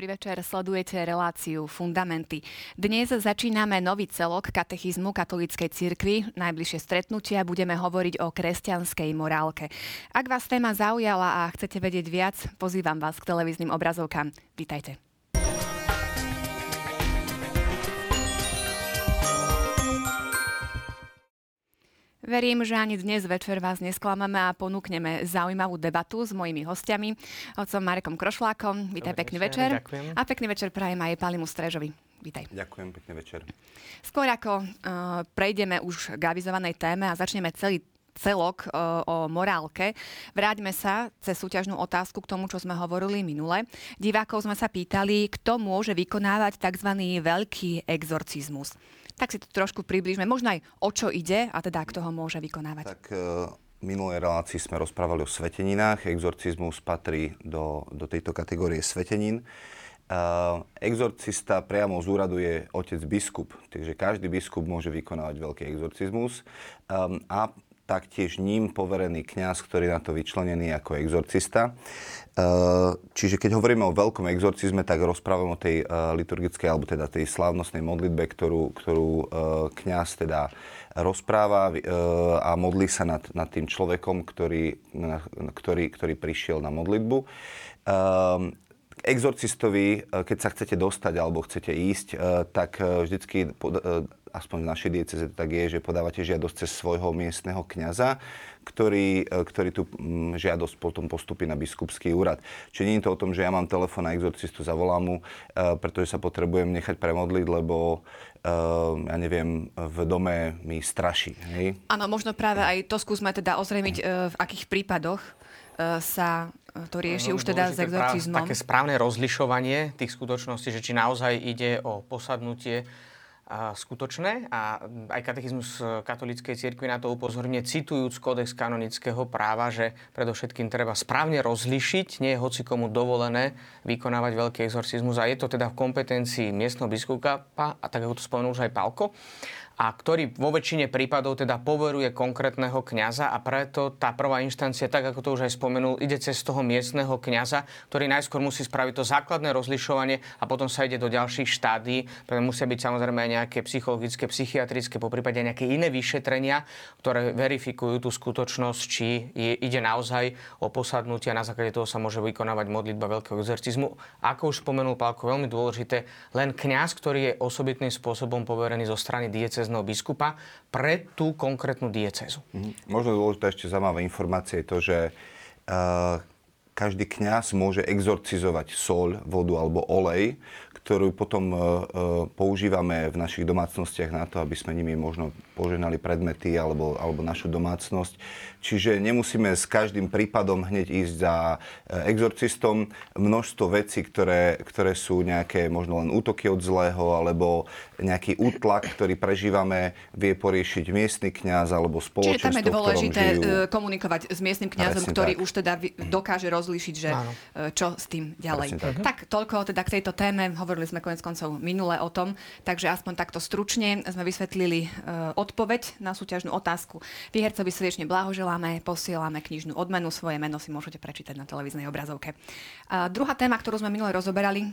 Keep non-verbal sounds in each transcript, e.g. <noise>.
Dobrý večer, sledujete reláciu Fundamenty. Dnes začíname nový celok katechizmu katolíckej cirkvi. Najbližšie stretnutia budeme hovoriť o kresťanskej morálke. Ak vás téma zaujala a chcete vedieť viac, pozývam vás k televíznym obrazovkám. Vítajte. Verím, že ani dnes večer vás nesklameme a ponúkneme zaujímavú debatu s mojimi hostiami, otcom Marekom Krošlákom. Vítaj, Dobre, pekný večer. Ďakujem. A pekný večer prajem aj Palimu Strežovi. Vítaj. Ďakujem, pekný večer. Skôr ako uh, prejdeme už k avizovanej téme a začneme celý celok uh, o morálke. Vráťme sa cez súťažnú otázku k tomu, čo sme hovorili minule. Divákov sme sa pýtali, kto môže vykonávať tzv. veľký exorcizmus tak si to trošku približme. Možno aj o čo ide a teda kto ho môže vykonávať. Tak uh, minulej relácii sme rozprávali o sveteninách. Exorcizmus patrí do, do tejto kategórie svetenín. Uh, exorcista priamo z úradu je otec biskup, takže každý biskup môže vykonávať veľký exorcizmus um, a taktiež ním poverený kňaz, ktorý na to vyčlenený ako exorcista. E, čiže keď hovoríme o veľkom exorcizme, tak rozprávam o tej e, liturgickej, alebo teda tej slávnostnej modlitbe, ktorú, ktorú e, kňaz teda rozpráva a modlí sa nad, nad tým človekom, ktorý, ktorý, ktorý prišiel na modlitbu. Exorcistovi, keď sa chcete dostať alebo chcete ísť, tak vždycky aspoň v našej dieceze to tak je, že podávate žiadosť cez svojho miestneho kňaza, ktorý, e, ktorý tú mm, žiadosť potom postupí na biskupský úrad. Čiže nie je to o tom, že ja mám telefón na exorcistu, zavolám mu, e, pretože sa potrebujem nechať premodliť, lebo e, ja neviem, v dome mi straší. Áno, možno práve aj to skúsme teda ozrejmiť, v akých prípadoch sa to rieši no, už teda s exorcizmom. Také správne rozlišovanie tých skutočností, že či naozaj ide o posadnutie skutočné. A aj katechizmus katolíckej cirkvi na to upozorňuje, citujúc kódex kanonického práva, že predovšetkým treba správne rozlišiť, nie je hoci komu dovolené vykonávať veľký exorcizmus. A je to teda v kompetencii miestneho biskupa, a tak ako to spomenul už aj Palko a ktorý vo väčšine prípadov teda poveruje konkrétneho kňaza a preto tá prvá inštancia, tak ako to už aj spomenul, ide cez toho miestneho kňaza, ktorý najskôr musí spraviť to základné rozlišovanie a potom sa ide do ďalších štádí, preto musia byť samozrejme aj nejaké psychologické, psychiatrické, po prípade nejaké iné vyšetrenia, ktoré verifikujú tú skutočnosť, či ide naozaj o posadnutie a na základe toho sa môže vykonávať modlitba veľkého exorcizmu. Ako už spomenul Pálko, veľmi dôležité, len kňaz, ktorý je osobitným spôsobom poverený zo strany diecez diecezného biskupa pre tú konkrétnu diecezu. Mm-hmm. Možno dôležitá ešte zaujímavá informácia je to, že uh, každý kňaz môže exorcizovať soľ, vodu alebo olej, ktorú potom uh, používame v našich domácnostiach na to, aby sme nimi možno poženali predmety alebo, alebo našu domácnosť. Čiže nemusíme s každým prípadom hneď ísť za e, exorcistom. Množstvo vecí, ktoré, ktoré sú nejaké možno len útoky od zlého alebo nejaký útlak, ktorý prežívame, vie poriešiť miestny kňaz alebo spoločenstvo, Čiže tam je dôležité e, komunikovať s miestnym kňazom, Presne ktorý tak. už teda dokáže rozlíšiť, že Áno. E, čo s tým ďalej. tak. tak, toľko teda k tejto téme. Hovorili sme konec koncov minule o tom, takže aspoň takto stručne sme vysvetlili odpoveď na súťažnú otázku. Výhercovi srdečne blahoželám posielame, posielame knižnú odmenu. Svoje meno si môžete prečítať na televíznej obrazovke. A druhá téma, ktorú sme minule rozoberali,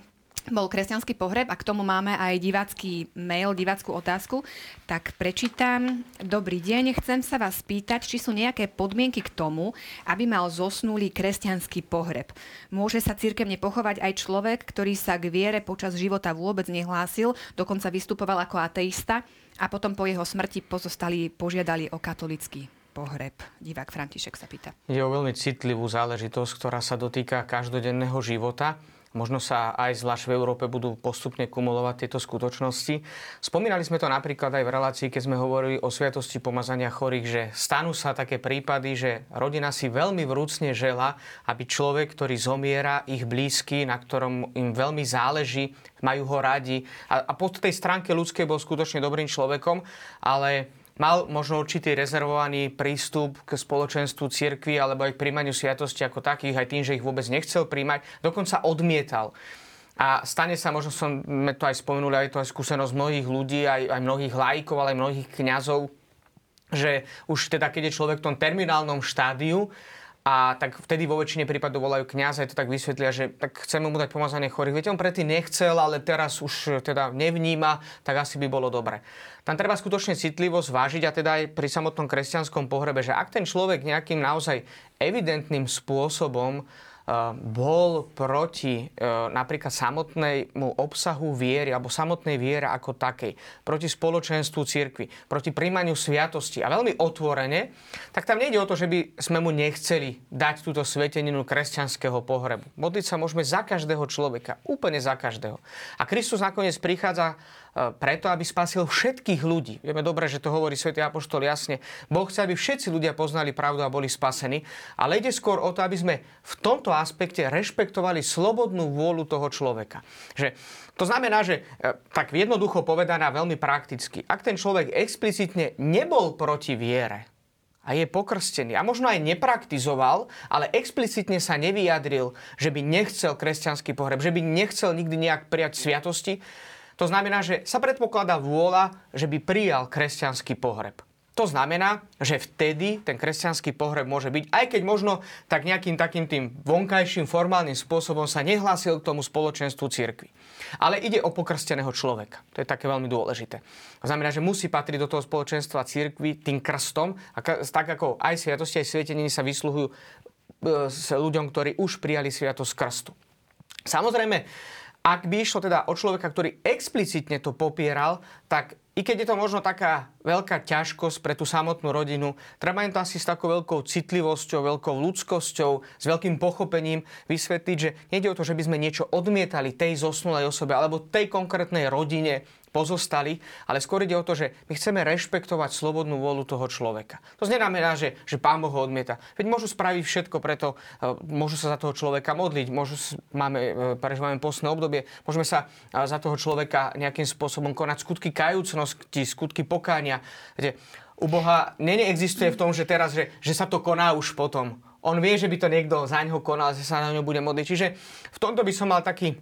bol kresťanský pohreb a k tomu máme aj divácky mail, divácku otázku. Tak prečítam. Dobrý deň, chcem sa vás spýtať, či sú nejaké podmienky k tomu, aby mal zosnulý kresťanský pohreb. Môže sa cirkevne pochovať aj človek, ktorý sa k viere počas života vôbec nehlásil, dokonca vystupoval ako ateista a potom po jeho smrti pozostali požiadali o katolický pohreb? Divák František sa pýta. Je o veľmi citlivú záležitosť, ktorá sa dotýka každodenného života. Možno sa aj zvlášť v Európe budú postupne kumulovať tieto skutočnosti. Spomínali sme to napríklad aj v relácii, keď sme hovorili o sviatosti pomazania chorých, že stanú sa také prípady, že rodina si veľmi vrúcne žela, aby človek, ktorý zomiera, ich blízky, na ktorom im veľmi záleží, majú ho radi. A, a po tej stránke ľudskej bol skutočne dobrým človekom, ale mal možno určitý rezervovaný prístup k spoločenstvu cirkvi alebo aj k príjmaniu sviatosti ako takých, aj tým, že ich vôbec nechcel príjmať, dokonca odmietal. A stane sa, možno sme to aj spomenuli, aj to aj skúsenosť mnohých ľudí, aj, aj mnohých lajkov, ale aj mnohých kňazov, že už teda, keď je človek v tom terminálnom štádiu, a tak vtedy vo väčšine prípadov volajú kniaza, aj to tak vysvetlia, že tak chceme mu dať pomazanie chorých. Viete, on predtým nechcel, ale teraz už teda nevníma, tak asi by bolo dobre. Tam treba skutočne citlivo zvážiť a teda aj pri samotnom kresťanskom pohrebe, že ak ten človek nejakým naozaj evidentným spôsobom bol proti e, napríklad samotnému obsahu viery alebo samotnej viere ako takej, proti spoločenstvu cirkvi, proti príjmaniu sviatosti a veľmi otvorene, tak tam nejde o to, že by sme mu nechceli dať túto sveteninu kresťanského pohrebu. Modliť sa môžeme za každého človeka, úplne za každého. A Kristus nakoniec prichádza preto, aby spasil všetkých ľudí. Vieme dobre, že to hovorí svätý Apoštol jasne. Boh chce, aby všetci ľudia poznali pravdu a boli spasení, ale ide skôr o to, aby sme v tomto aspekte rešpektovali slobodnú vôľu toho človeka. Že to znamená, že e, tak jednoducho povedaná veľmi prakticky, ak ten človek explicitne nebol proti viere, a je pokrstený a možno aj nepraktizoval, ale explicitne sa nevyjadril, že by nechcel kresťanský pohreb, že by nechcel nikdy nejak prijať sviatosti, to znamená, že sa predpokladá vôľa, že by prijal kresťanský pohreb. To znamená, že vtedy ten kresťanský pohreb môže byť, aj keď možno tak nejakým takým tým vonkajším formálnym spôsobom sa nehlásil k tomu spoločenstvu cirkvi. Ale ide o pokrsteného človeka. To je také veľmi dôležité. To znamená, že musí patriť do toho spoločenstva cirkvi tým krstom, a tak ako aj sviatosti, aj svieteniny sa vysluhujú e, s ľuďom, ktorí už prijali sviatosť krstu. Samozrejme, ak by išlo teda o človeka, ktorý explicitne to popieral, tak i keď je to možno taká veľká ťažkosť pre tú samotnú rodinu, treba im to asi s takou veľkou citlivosťou, veľkou ľudskosťou, s veľkým pochopením vysvetliť, že nejde o to, že by sme niečo odmietali tej zosnulej osobe alebo tej konkrétnej rodine, pozostali, ale skôr ide o to, že my chceme rešpektovať slobodnú vôľu toho človeka. To znamená, že, že Pán Boh ho odmieta. Veď môžu spraviť všetko preto, e, môžu sa za toho človeka modliť, môžu, máme, e, prežívame postné obdobie, môžeme sa e, za toho človeka nejakým spôsobom konať skutky kajúcnosti, skutky pokánia. Viete, u Boha neexistuje v tom, že teraz, že, že sa to koná už potom. On vie, že by to niekto za ňoho konal, že sa na ňo bude modliť. Čiže v tomto by som mal taký,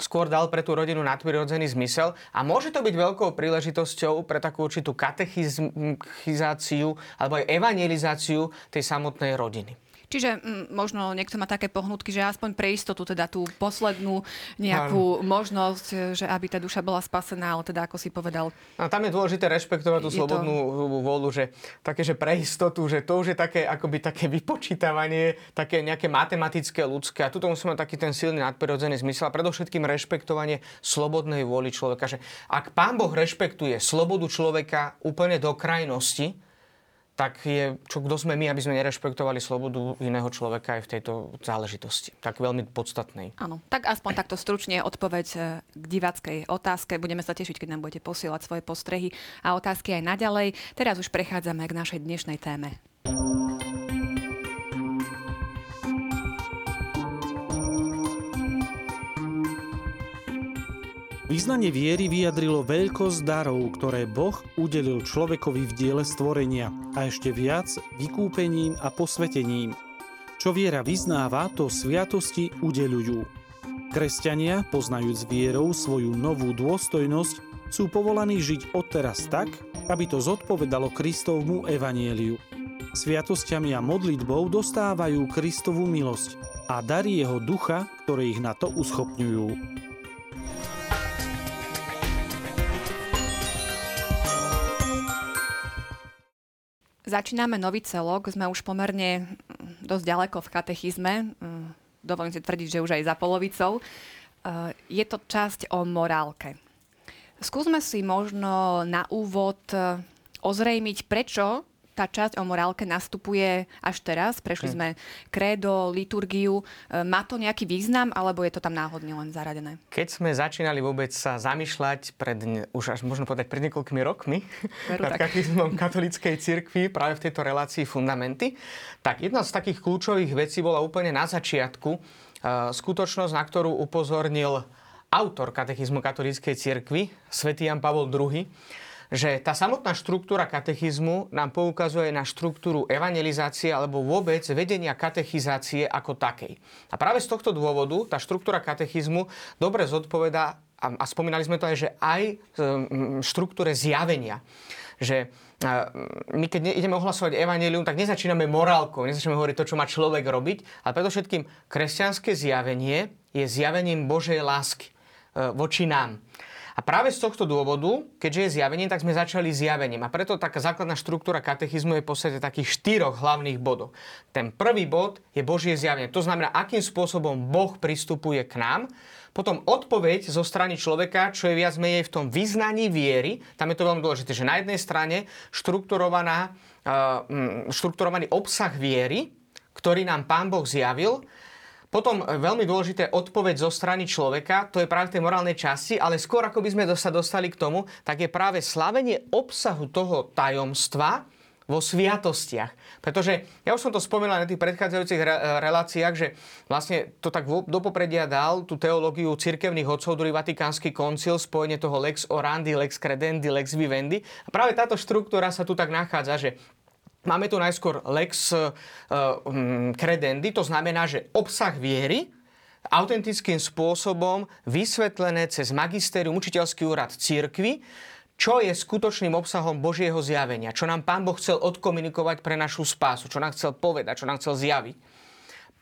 skôr dal pre tú rodinu nadprirodzený zmysel a môže to byť veľkou príležitosťou pre takú určitú katechizáciu alebo aj evangelizáciu tej samotnej rodiny. Čiže m, mm, možno niekto má také pohnutky, že aspoň pre istotu teda tú poslednú nejakú Áno. možnosť, že aby tá duša bola spasená, ale teda ako si povedal. A tam je dôležité rešpektovať tú slobodnú to... vôľu, že také, že pre istotu, že to už je také akoby také <laughs> vypočítavanie, také nejaké matematické, ľudské. A tuto musíme mať taký ten silný nadprirodzený zmysel a predovšetkým rešpektovanie slobodnej vôly človeka. Že ak pán Boh rešpektuje slobodu človeka úplne do krajnosti, tak je, čo, kto sme my, aby sme nerešpektovali slobodu iného človeka aj v tejto záležitosti. Tak veľmi podstatnej. Áno, tak aspoň takto stručne odpoveď e, k diváckej otázke. Budeme sa tešiť, keď nám budete posielať svoje postrehy a otázky aj naďalej. Teraz už prechádzame k našej dnešnej téme. Význanie viery vyjadrilo veľkosť darov, ktoré Boh udelil človekovi v diele stvorenia a ešte viac vykúpením a posvetením. Čo viera vyznáva, to sviatosti udeľujú. Kresťania, poznajúc vierou svoju novú dôstojnosť, sú povolaní žiť odteraz tak, aby to zodpovedalo Kristovmu evanieliu. Sviatosťami a modlitbou dostávajú Kristovú milosť a darí jeho ducha, ktoré ich na to uschopňujú. Začíname nový celok, sme už pomerne mm, dosť ďaleko v katechizme, mm, dovolím si tvrdiť, že už aj za polovicou. Eh, je to časť o morálke. Skúsme si možno na úvod eh, ozrejmiť, prečo tá časť o morálke nastupuje až teraz. Prešli hm. sme krédo, liturgiu. E, má to nejaký význam, alebo je to tam náhodne len zaradené? Keď sme začínali vôbec sa zamýšľať pred, už až možno povedať pred niekoľkými rokmi nad <laughs> katolíckej katolíckej cirkvi práve v tejto relácii fundamenty, tak jedna z takých kľúčových vecí bola úplne na začiatku e, skutočnosť, na ktorú upozornil autor katechizmu katolíckej cirkvi, svätý Jan Pavol II, že tá samotná štruktúra katechizmu nám poukazuje na štruktúru evangelizácie alebo vôbec vedenia katechizácie ako takej. A práve z tohto dôvodu tá štruktúra katechizmu dobre zodpovedá a, spomínali sme to aj, že aj štruktúre zjavenia. že my keď ideme ohlasovať evanelium, tak nezačíname morálkou, nezačíname hovoriť to, čo má človek robiť, ale predovšetkým kresťanské zjavenie je zjavením Božej lásky e, voči nám. A práve z tohto dôvodu, keďže je zjavenie, tak sme začali zjavením. A preto taká základná štruktúra katechizmu je v podstate takých štyroch hlavných bodov. Ten prvý bod je Božie zjavenie. To znamená, akým spôsobom Boh pristupuje k nám. Potom odpoveď zo strany človeka, čo je viac menej v tom vyznaní viery. Tam je to veľmi dôležité, že na jednej strane štrukturovaná, uh, štrukturovaný obsah viery, ktorý nám Pán Boh zjavil. Potom e, veľmi dôležité odpoveď zo strany človeka, to je práve v tej morálnej časti, ale skôr ako by sme sa dostali k tomu, tak je práve slavenie obsahu toho tajomstva, vo sviatostiach. Pretože ja už som to spomínal na tých predchádzajúcich re- reláciách, že vlastne to tak do popredia dal tú teológiu cirkevných odcov, druhý vatikánsky koncil, spojenie toho lex orandi, lex credendi, lex vivendi. A práve táto štruktúra sa tu tak nachádza, že Máme tu najskôr lex uh, credendi, to znamená, že obsah viery, autentickým spôsobom vysvetlené cez magistérium, učiteľský úrad církvy, čo je skutočným obsahom Božieho zjavenia, čo nám Pán Boh chcel odkomunikovať pre našu spásu, čo nám chcel povedať, čo nám chcel zjaviť.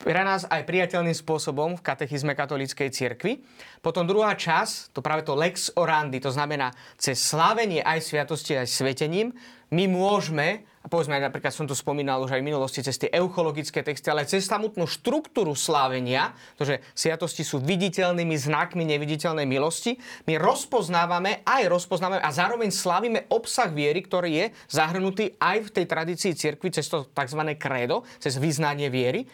Pre nás aj priateľným spôsobom v katechizme katolíckej cirkvi. Potom druhá časť, to práve to lex orandi, to znamená cez slávenie aj sviatosti, aj svetením, my môžeme a povedzme, napríklad som to spomínal už aj v minulosti cez tie euchologické texty, ale cez samotnú štruktúru slávenia, to, že sviatosti sú viditeľnými znakmi neviditeľnej milosti, my rozpoznávame, aj rozpoznávame a zároveň slávime obsah viery, ktorý je zahrnutý aj v tej tradícii cirkvi cez to tzv. kredo, cez vyznanie viery.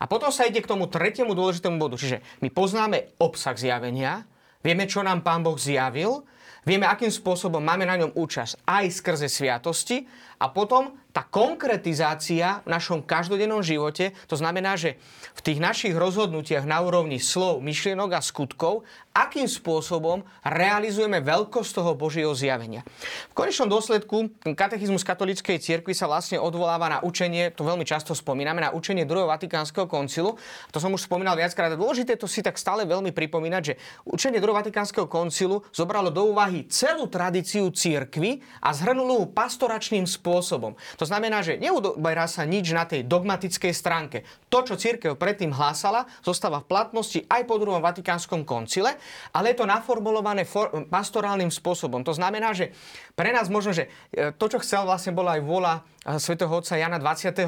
A potom sa ide k tomu tretiemu dôležitému bodu, čiže my poznáme obsah zjavenia, vieme, čo nám Pán Boh zjavil, vieme, akým spôsobom máme na ňom účasť aj skrze sviatosti a potom tá konkretizácia v našom každodennom živote, to znamená, že v tých našich rozhodnutiach na úrovni slov, myšlienok a skutkov, akým spôsobom realizujeme veľkosť toho Božieho zjavenia. V konečnom dôsledku katechizmus katolíckej cirkvi sa vlastne odvoláva na učenie, to veľmi často spomíname, na učenie druhého Vatikánskeho koncilu. To som už spomínal viackrát. Dôležité to si tak stále veľmi pripomínať, že učenie druhého Vatikánskeho koncilu zobralo do úvahy celú tradíciu cirkvy a zhrnulo ju pastoračným spôsobom. To znamená, že neudoberá sa nič na tej dogmatickej stránke. To, čo církev predtým hlásala, zostáva v platnosti aj po druhom Vatikánskom koncile, ale je to naformulované for- pastorálnym spôsobom. To znamená, že pre nás možno, že e, to, čo chcel vlastne bola aj vôľa svätého otca Jana 23.,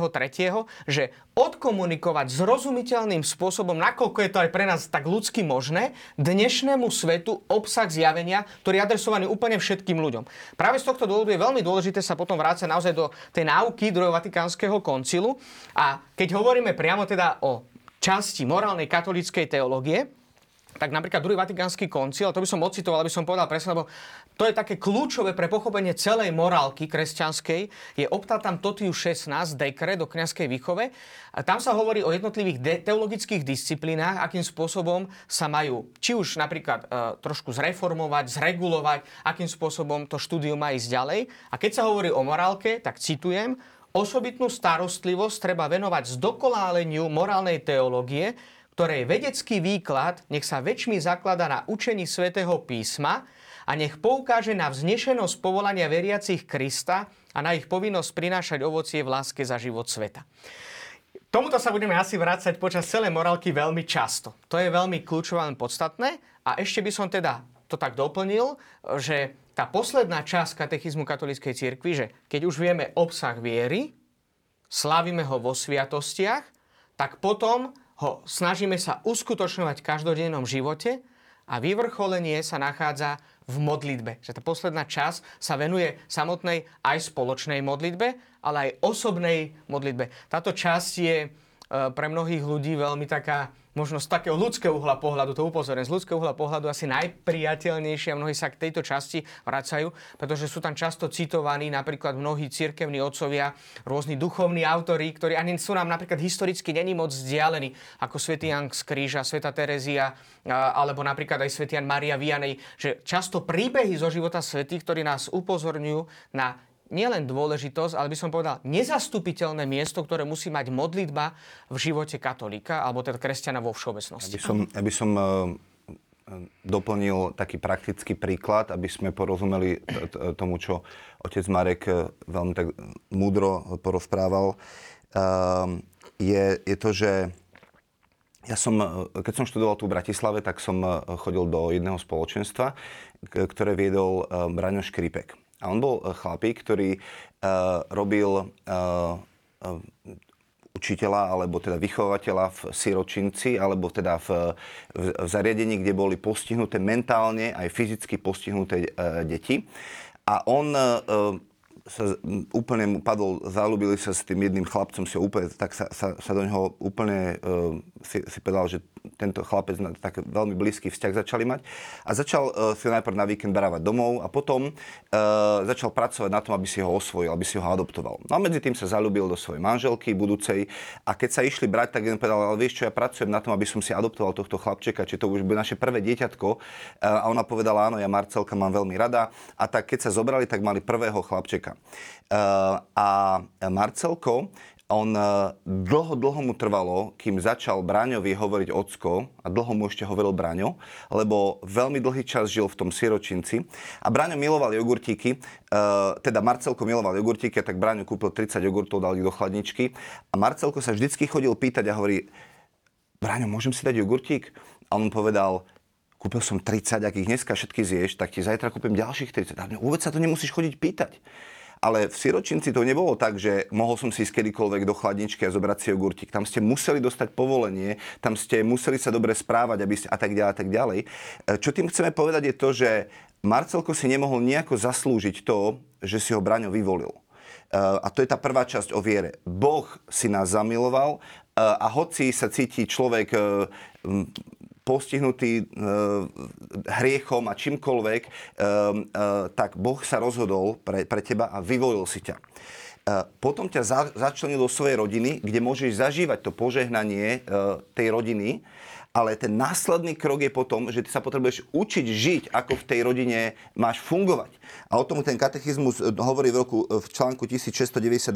že odkomunikovať zrozumiteľným spôsobom, nakoľko je to aj pre nás tak ľudsky možné, dnešnému svetu obsah zjavenia, ktorý je adresovaný úplne všetkým ľuďom. Práve z tohto dôvodu je veľmi dôležité sa potom vrácať naozaj do tej náuky druhého Vatikánskeho koncilu. A keď hovoríme priamo teda o časti morálnej katolíckej teológie, tak napríklad druhý Vatikánsky koncil, to by som ocitoval, aby som povedal presne, lebo to je také kľúčové pre pochopenie celej morálky kresťanskej, je optatam Totius 16, dekret o kniazkej výchove. A tam sa hovorí o jednotlivých de- teologických disciplínach, akým spôsobom sa majú, či už napríklad e, trošku zreformovať, zregulovať, akým spôsobom to štúdium má ísť ďalej. A keď sa hovorí o morálke, tak citujem, osobitnú starostlivosť treba venovať zdokonáleniu morálnej teológie, ktorej vedecký výklad nech sa väčšmi zaklada na učení svätého písma a nech poukáže na vznešenosť povolania veriacich Krista a na ich povinnosť prinášať ovocie v láske za život sveta. Tomuto sa budeme asi vrácať počas celej morálky veľmi často. To je veľmi kľúčové a podstatné. A ešte by som teda to tak doplnil, že tá posledná časť katechizmu katolíckej cirkvi, že keď už vieme obsah viery, slavíme ho vo sviatostiach, tak potom ho snažíme sa uskutočňovať v každodennom živote a vyvrcholenie sa nachádza v modlitbe. Že tá posledná časť sa venuje samotnej aj spoločnej modlitbe, ale aj osobnej modlitbe. Táto časť je pre mnohých ľudí veľmi taká možno z takého ľudského uhla pohľadu, to upozorím, z ľudského uhla pohľadu asi najpriateľnejšie a mnohí sa k tejto časti vracajú, pretože sú tam často citovaní napríklad mnohí cirkevní otcovia, rôzni duchovní autori, ktorí ani sú nám napríklad historicky není moc vzdialení, ako svätý Jan z Kríža, sveta Terezia, alebo napríklad aj svätý Jan Maria Vianej, že často príbehy zo života svetých, ktorí nás upozorňujú na nielen dôležitosť, ale by som povedal nezastupiteľné miesto, ktoré musí mať modlitba v živote katolíka alebo teda kresťana vo všeobecnosti. Aby som, aby som uh, doplnil taký praktický príklad, aby sme porozumeli tomu, čo otec Marek veľmi tak múdro porozprával. Je, je to, že ja som, keď som študoval tu v Bratislave, tak som chodil do jedného spoločenstva, ktoré viedol Braňo Škripek. A on bol chlapík, ktorý robil učiteľa alebo teda vychovateľa v siročinci alebo teda v, v, v zariadení, kde boli postihnuté mentálne aj fyzicky postihnuté e, deti. A on e, sa úplne mu padol, zalúbili sa s tým jedným chlapcom, si úplne, tak sa, sa, sa do neho úplne uh, si, si povedal, že tento chlapec na tak veľmi blízky vzťah začali mať. A začal uh, si ho najprv na víkend brávať domov a potom uh, začal pracovať na tom, aby si ho osvojil, aby si ho adoptoval. No a medzi tým sa zalúbil do svojej manželky budúcej a keď sa išli brať, tak jeden povedal, ale vieš čo, ja pracujem na tom, aby som si adoptoval tohto chlapčeka, či to už bude naše prvé dieťatko. Uh, a ona povedala, áno, ja Marcelka mám veľmi rada. A tak keď sa zobrali, tak mali prvého chlapčeka. Uh, a Marcelko on e, dlho, dlho mu trvalo, kým začal Bráňovi hovoriť ocko, a dlho mu ešte hovoril Bráňo, lebo veľmi dlhý čas žil v tom siročinci. A Bráňo miloval jogurtíky, uh, teda Marcelko miloval jogurtíky, tak Bráňo kúpil 30 jogurtov, dal ich do chladničky. A Marcelko sa vždycky chodil pýtať a hovorí, Bráňo, môžem si dať jogurtík? A on povedal, kúpil som 30, ak ich dneska všetky zješ, tak ti zajtra kúpim ďalších 30. A vôbec sa to nemusíš chodiť pýtať. Ale v siročinci to nebolo tak, že mohol som si ísť kedykoľvek do chladničky a zobrať si jogurtík. Tam ste museli dostať povolenie, tam ste museli sa dobre správať aby ste, a tak ďalej a tak ďalej. E, čo tým chceme povedať je to, že Marcelko si nemohol nejako zaslúžiť to, že si ho Braňo vyvolil. E, a to je tá prvá časť o viere. Boh si nás zamiloval e, a hoci sa cíti človek postihnutý e, hriechom a čímkoľvek, e, e, tak Boh sa rozhodol pre, pre teba a vyvolil si ťa. E, potom ťa za, začlenil do svojej rodiny, kde môžeš zažívať to požehnanie e, tej rodiny ale ten následný krok je potom, že ty sa potrebuješ učiť žiť, ako v tej rodine máš fungovať. A o tom ten katechizmus eh, hovorí v, roku, eh, v článku 1692.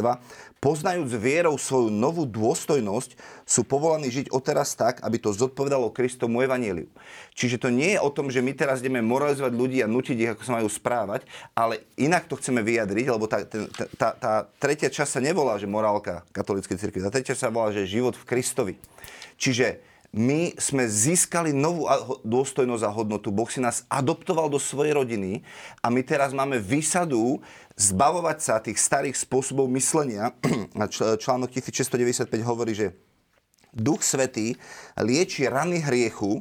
Poznajúc vierou svoju novú dôstojnosť, sú povolaní žiť odteraz tak, aby to zodpovedalo Kristomu evaníliu. Čiže to nie je o tom, že my teraz ideme moralizovať ľudí a nutiť ich, ako sa majú správať, ale inak to chceme vyjadriť, lebo tá, tá, tá tretia časť sa nevolá, že morálka katolíckej cirkvi. Tá tretia časť sa volá, že život v Kristovi. Čiže my sme získali novú dôstojnosť a hodnotu. Boh si nás adoptoval do svojej rodiny a my teraz máme výsadu zbavovať sa tých starých spôsobov myslenia. <clears throat> Článok 1695 hovorí, že Duch Svetý lieči rany hriechu,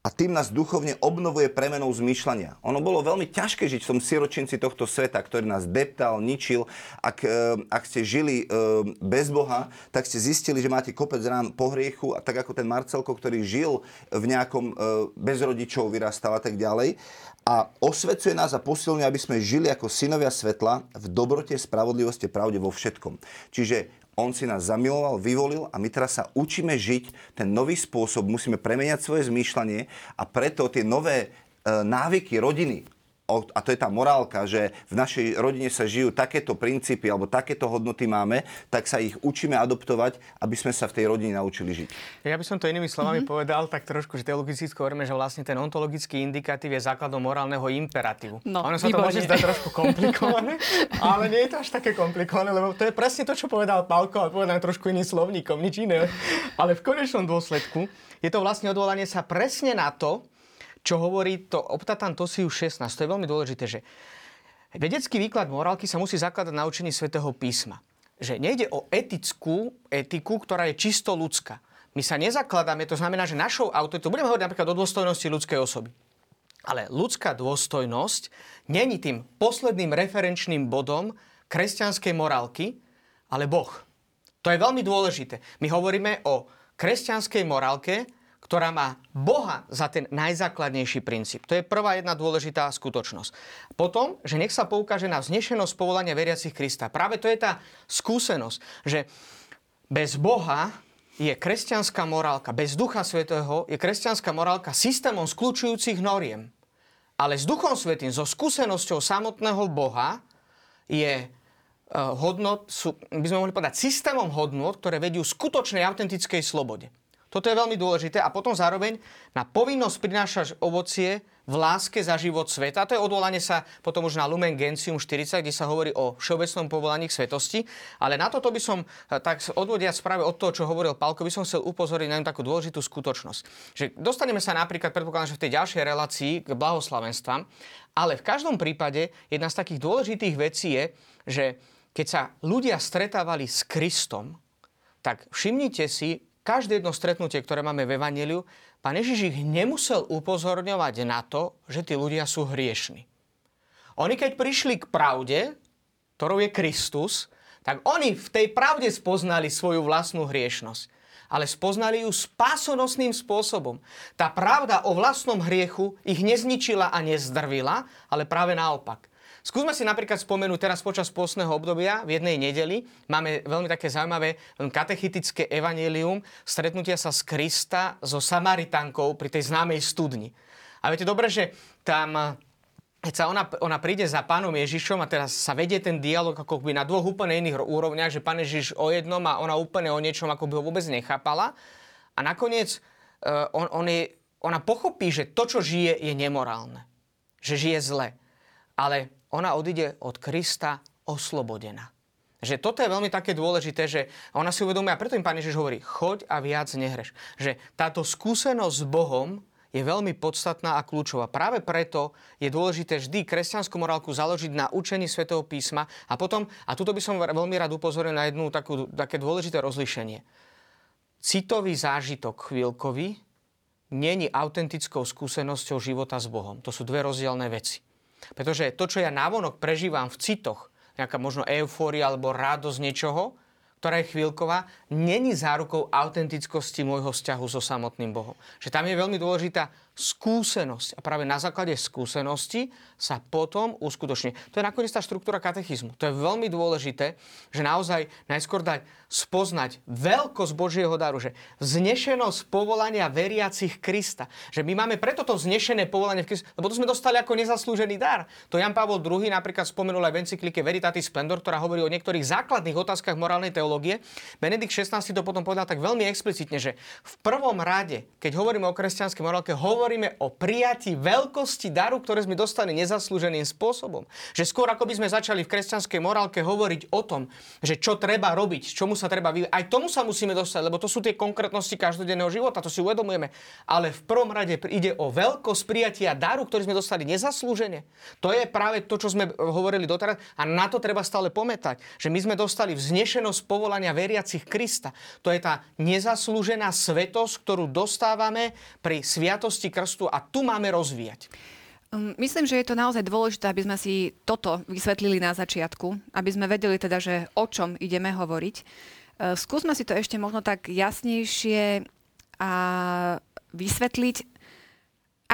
a tým nás duchovne obnovuje premenou zmýšľania. Ono bolo veľmi ťažké žiť v tom siročinci tohto sveta, ktorý nás deptal, ničil. Ak, e, ak ste žili e, bez Boha, tak ste zistili, že máte kopec rán po hriechu, a tak ako ten Marcelko, ktorý žil v nejakom e, bez rodičov, vyrastal a tak ďalej. A osvecuje nás a posilňuje, aby sme žili ako synovia svetla v dobrote, spravodlivosti, pravde vo všetkom. Čiže on si nás zamiloval, vyvolil a my teraz sa učíme žiť ten nový spôsob, musíme premeniať svoje zmýšľanie a preto tie nové e, návyky rodiny, a to je tá morálka, že v našej rodine sa žijú takéto princípy alebo takéto hodnoty máme, tak sa ich učíme adoptovať, aby sme sa v tej rodine naučili žiť. Ja by som to inými slovami mm-hmm. povedal tak trošku, že teologicky hovoríme, že vlastne ten ontologický indikatív je základom morálneho imperatívu. No, ono sa výborné. to môže zdať trošku komplikované, <laughs> ale nie je to až také komplikované, lebo to je presne to, čo povedal Pálko, ale povedané trošku iným slovníkom, nič iné. Ale v konečnom dôsledku je to vlastne odvolanie sa presne na to, čo hovorí to Optatan Tosius 16. To je veľmi dôležité, že vedecký výklad morálky sa musí zakladať na učení svätého písma. Že nejde o etickú etiku, ktorá je čisto ľudská. My sa nezakladáme, to znamená, že našou autoritou, budeme hovoriť napríklad o dôstojnosti ľudskej osoby. Ale ľudská dôstojnosť není tým posledným referenčným bodom kresťanskej morálky, ale Boh. To je veľmi dôležité. My hovoríme o kresťanskej morálke, ktorá má Boha za ten najzákladnejší princíp. To je prvá jedna dôležitá skutočnosť. Potom, že nech sa poukáže na vznešenosť povolania veriacich Krista. Práve to je tá skúsenosť, že bez Boha je kresťanská morálka, bez Ducha Svetého je kresťanská morálka systémom skľúčujúcich noriem. Ale s Duchom Svetým, so skúsenosťou samotného Boha je eh, hodnot, sú, by sme mohli povedať, systémom hodnot, ktoré vedú skutočnej autentickej slobode. Toto je veľmi dôležité. A potom zároveň na povinnosť prinášať ovocie v láske za život sveta. To je odvolanie sa potom už na Lumen Gentium 40, kde sa hovorí o všeobecnom povolaní k svetosti. Ale na toto by som, eh, tak odvodia práve od toho, čo hovoril Pálko, by som chcel upozoriť na takú dôležitú skutočnosť. Že dostaneme sa napríklad, predpokladám, že v tej ďalšej relácii k blahoslavenstvám, ale v každom prípade jedna z takých dôležitých vecí je, že keď sa ľudia stretávali s Kristom, tak všimnite si, každé jedno stretnutie, ktoré máme v Evangeliu, pán Ježiš ich nemusel upozorňovať na to, že tí ľudia sú hriešni. Oni keď prišli k pravde, ktorou je Kristus, tak oni v tej pravde spoznali svoju vlastnú hriešnosť. Ale spoznali ju spásonosným spôsobom. Tá pravda o vlastnom hriechu ich nezničila a nezdrvila, ale práve naopak. Skúsme si napríklad spomenúť teraz počas pôstneho obdobia v jednej nedeli. Máme veľmi také zaujímavé katechitické evanelium stretnutia sa z Krista so Samaritánkou pri tej známej studni. A viete dobre, že tam keď sa ona, ona príde za pánom Ježišom a teraz sa vedie ten dialog ako by na dvoch úplne iných úrovniach, že pán Ježiš o jednom a ona úplne o niečom, ako by ho vôbec nechápala. A nakoniec uh, on, on je, ona pochopí, že to, čo žije, je nemorálne. Že žije zle. Ale ona odíde od Krista oslobodená. Že toto je veľmi také dôležité, že ona si uvedomuje, a preto im Pán Ježiš hovorí, choď a viac nehreš. Že táto skúsenosť s Bohom je veľmi podstatná a kľúčová. Práve preto je dôležité vždy kresťanskú morálku založiť na učení svätého písma a potom, a tuto by som veľmi rád upozoril na jednu takú, také dôležité rozlišenie. Citový zážitok chvíľkový není autentickou skúsenosťou života s Bohom. To sú dve rozdielne veci. Pretože to, čo ja návonok prežívam v citoch, nejaká možno eufória alebo radosť niečoho, ktorá je chvíľková, není zárukou autentickosti môjho vzťahu so samotným Bohom. Že tam je veľmi dôležitá skúsenosť. A práve na základe skúsenosti sa potom uskutočne. To je nakoniec tá štruktúra katechizmu. To je veľmi dôležité, že naozaj najskôr dať spoznať veľkosť Božieho daru, že vznešenosť povolania veriacich Krista. Že my máme preto to vznešené povolanie v Kristu, lebo to sme dostali ako nezaslúžený dar. To Jan Pavol II napríklad spomenul aj v encyklike Veritatis Splendor, ktorá hovorí o niektorých základných otázkach morálnej teológie. Benedikt XVI to potom povedal tak veľmi explicitne, že v prvom rade, keď hovoríme o kresťanskej morálke, hovorí hovoríme o prijatí veľkosti daru, ktoré sme dostali nezaslúženým spôsobom. Že skôr ako by sme začali v kresťanskej morálke hovoriť o tom, že čo treba robiť, čomu sa treba vyvíjať, aj tomu sa musíme dostať, lebo to sú tie konkrétnosti každodenného života, to si uvedomujeme. Ale v prvom rade ide o veľkosť prijatia daru, ktorý sme dostali nezaslúžene. To je práve to, čo sme hovorili doteraz a na to treba stále pomätať, že my sme dostali vznešenosť povolania veriacich Krista. To je tá nezaslúžená svetosť, ktorú dostávame pri sviatosti krstu a tu máme rozvíjať. Um, myslím, že je to naozaj dôležité, aby sme si toto vysvetlili na začiatku, aby sme vedeli teda, že o čom ideme hovoriť. Uh, skúsme si to ešte možno tak jasnejšie a vysvetliť,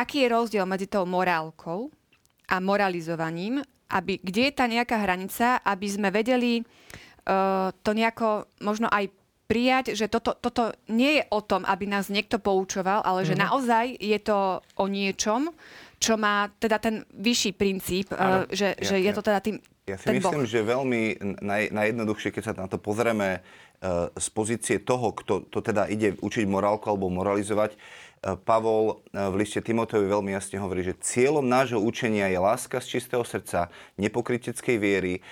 aký je rozdiel medzi tou morálkou a moralizovaním, aby, kde je tá nejaká hranica, aby sme vedeli uh, to nejako možno aj prijať, že toto, toto nie je o tom, aby nás niekto poučoval, ale že mm-hmm. naozaj je to o niečom, čo má teda ten vyšší princíp, uh, že, ja, že je to teda tým Ja si myslím, boh. že veľmi naj, najjednoduchšie, keď sa na to pozrieme uh, z pozície toho, kto to teda ide učiť morálku alebo moralizovať, uh, Pavol v liste Timoteovi veľmi jasne hovorí, že cieľom nášho učenia je láska z čistého srdca, nepokriteckej viery,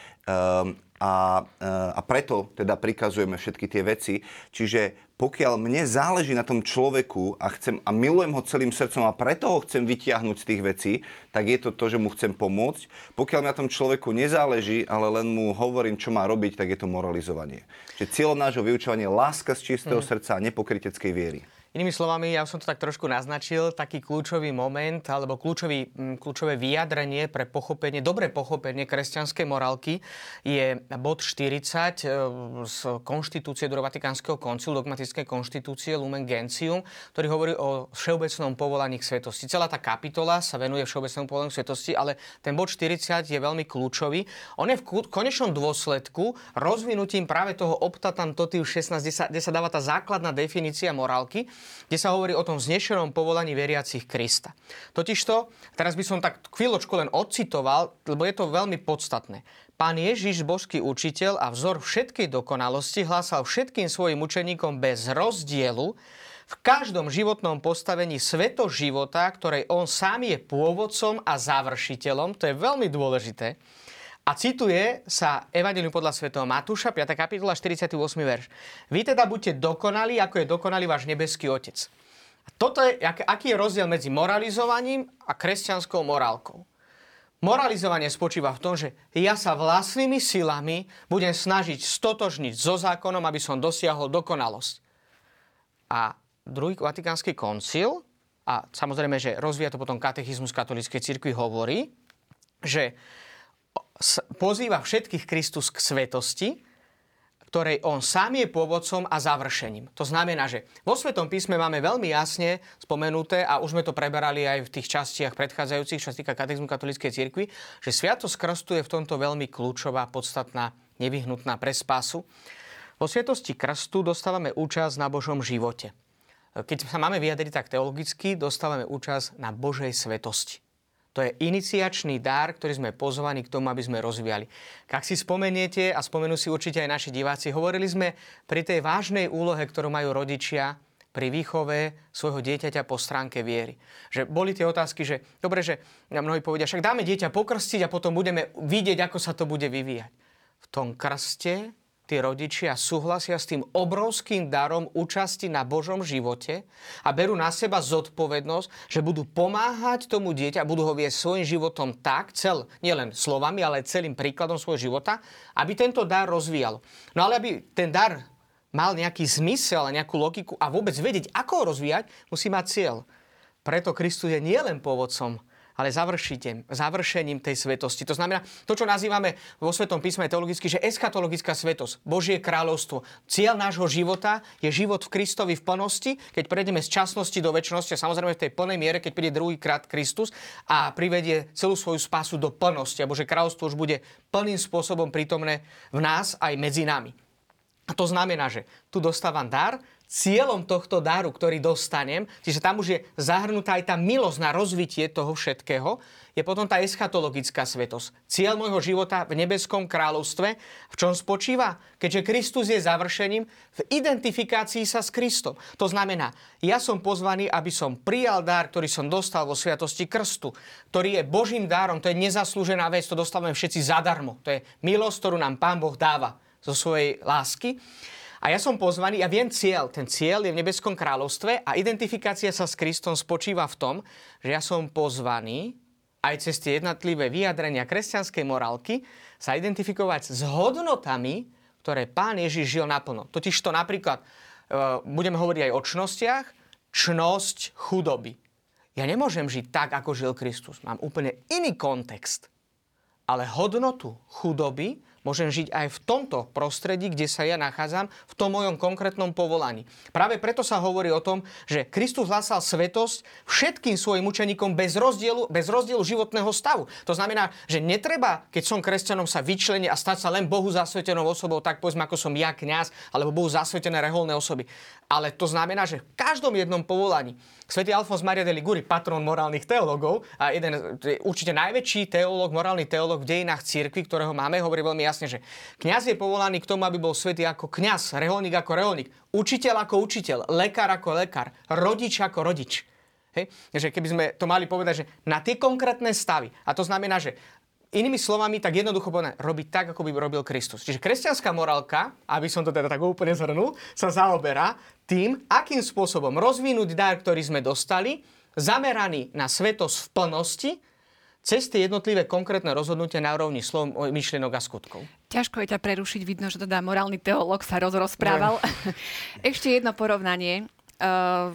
a, e, a preto teda prikazujeme všetky tie veci. Čiže pokiaľ mne záleží na tom človeku a, chcem, a milujem ho celým srdcom a preto ho chcem vytiahnuť z tých vecí, tak je to to, že mu chcem pomôcť. Pokiaľ na tom človeku nezáleží, ale len mu hovorím, čo má robiť, tak je to moralizovanie. Čiže cieľom nášho vyučovania je láska z čistého mm. srdca a nepokriteckej viery. Inými slovami, ja som to tak trošku naznačil, taký kľúčový moment alebo kľúčový, mm, kľúčové vyjadrenie pre pochopenie, dobré pochopenie kresťanskej morálky je bod 40 e, z konštitúcie do Vatikánskeho koncilu, dogmatické konštitúcie Lumen Gentium, ktorý hovorí o všeobecnom povolaní k svetosti. Celá tá kapitola sa venuje všeobecnému povolaniu k svetosti, ale ten bod 40 je veľmi kľúčový. On je v konečnom dôsledku rozvinutím práve toho optatam totiu 16, kde sa, kde sa dáva tá základná definícia morálky kde sa hovorí o tom vznešenom povolaní veriacich Krista. Totižto, teraz by som tak chvíľočku len odcitoval, lebo je to veľmi podstatné. Pán Ježiš, božský učiteľ a vzor všetkej dokonalosti, hlásal všetkým svojim učeníkom bez rozdielu, v každom životnom postavení sveto života, ktorej on sám je pôvodcom a završiteľom, to je veľmi dôležité, a cituje sa Evangelium podľa svätého Matúša, 5. kapitola, 48. verš. Vy teda buďte dokonalí, ako je dokonalý váš nebeský Otec. A toto je, aký je rozdiel medzi moralizovaním a kresťanskou morálkou. Moralizovanie spočíva v tom, že ja sa vlastnými silami budem snažiť stotožniť so zákonom, aby som dosiahol dokonalosť. A druhý vatikánsky koncil, a samozrejme, že rozvíja to potom katechizmus katolíckej cirkvi, hovorí, že pozýva všetkých Kristus k svetosti, ktorej on sám je pôvodcom a završením. To znamená, že vo Svetom písme máme veľmi jasne spomenuté, a už sme to preberali aj v tých častiach predchádzajúcich, čo sa týka katechizmu katolíckej cirkvi, že Sviatosť krstu je v tomto veľmi kľúčová, podstatná, nevyhnutná pre spásu. Vo Sviatosti krstu dostávame účasť na Božom živote. Keď sa máme vyjadriť tak teologicky, dostávame účasť na Božej svetosti. To je iniciačný dar, ktorý sme pozvaní k tomu, aby sme rozvíjali. Ak si spomeniete, a spomenú si určite aj naši diváci, hovorili sme pri tej vážnej úlohe, ktorú majú rodičia pri výchove svojho dieťaťa po stránke viery. Že boli tie otázky, že dobre, že mnohí povedia, však dáme dieťa pokrstiť a potom budeme vidieť, ako sa to bude vyvíjať. V tom krste tí rodičia súhlasia s tým obrovským darom účasti na Božom živote a berú na seba zodpovednosť, že budú pomáhať tomu dieťa budú ho viesť svojim životom tak, cel, nielen slovami, ale celým príkladom svojho života, aby tento dar rozvíjal. No ale aby ten dar mal nejaký zmysel a nejakú logiku a vôbec vedieť, ako ho rozvíjať, musí mať cieľ. Preto Kristus je nielen pôvodcom ale završením tej svetosti. To znamená, to, čo nazývame vo Svetom písme teologicky, že eschatologická svetosť, Božie kráľovstvo. Cieľ nášho života je život v Kristovi v plnosti, keď prejdeme z časnosti do väčšnosti a samozrejme v tej plnej miere, keď príde druhýkrát Kristus a privedie celú svoju spásu do plnosti a Bože kráľovstvo už bude plným spôsobom prítomné v nás aj medzi nami. A to znamená, že tu dostávam dar, cieľom tohto daru, ktorý dostanem, čiže tam už je zahrnutá aj tá milosť na rozvitie toho všetkého, je potom tá eschatologická svetosť. Cieľ môjho života v nebeskom kráľovstve, v čom spočíva? Keďže Kristus je završením, v identifikácii sa s Kristom. To znamená, ja som pozvaný, aby som prijal dar, ktorý som dostal vo sviatosti krstu, ktorý je Božím dárom, to je nezaslúžená vec, to dostávame všetci zadarmo. To je milosť, ktorú nám Pán Boh dáva zo svojej lásky. A ja som pozvaný, ja viem cieľ. Ten cieľ je v nebeskom kráľovstve a identifikácia sa s Kristom spočíva v tom, že ja som pozvaný aj cez tie jednotlivé vyjadrenia kresťanskej morálky sa identifikovať s hodnotami, ktoré pán Ježiš žil naplno. Totiž to napríklad, e, budeme hovoriť aj o čnostiach, čnosť chudoby. Ja nemôžem žiť tak, ako žil Kristus. Mám úplne iný kontext. Ale hodnotu chudoby Môžem žiť aj v tomto prostredí, kde sa ja nachádzam, v tom mojom konkrétnom povolaní. Práve preto sa hovorí o tom, že Kristus hlásal svetosť všetkým svojim učeníkom bez rozdielu, bez rozdielu životného stavu. To znamená, že netreba, keď som kresťanom, sa vyčleniť a stať sa len Bohu zasvetenou osobou, tak povedzme, ako som ja kňaz, alebo Bohu zasvetené reholné osoby. Ale to znamená, že v každom jednom povolaní Svetý Alfons Maria de Liguri, patron morálnych teológov a jeden, určite najväčší teológ, morálny teológ v dejinách cirkvi, ktorého máme, hovorí veľmi jasne, že kňaz je povolaný k tomu, aby bol svetý ako kňaz, reholník ako reholník, učiteľ ako učiteľ, lekár ako lekár, rodič ako rodič. Hej? Že keby sme to mali povedať, že na tie konkrétne stavy, a to znamená, že Inými slovami, tak jednoducho povedané, robiť tak, ako by robil Kristus. Čiže kresťanská morálka, aby som to teda tak úplne zhrnul, sa zaoberá tým, akým spôsobom rozvinúť dar, ktorý sme dostali, zameraný na svetosť v plnosti, cez tie jednotlivé konkrétne rozhodnutia na úrovni slov, myšlienok a skutkov. Ťažko je ťa prerušiť, vidno, že teda morálny teológ sa rozrozprával. <laughs> Ešte jedno porovnanie. Uh,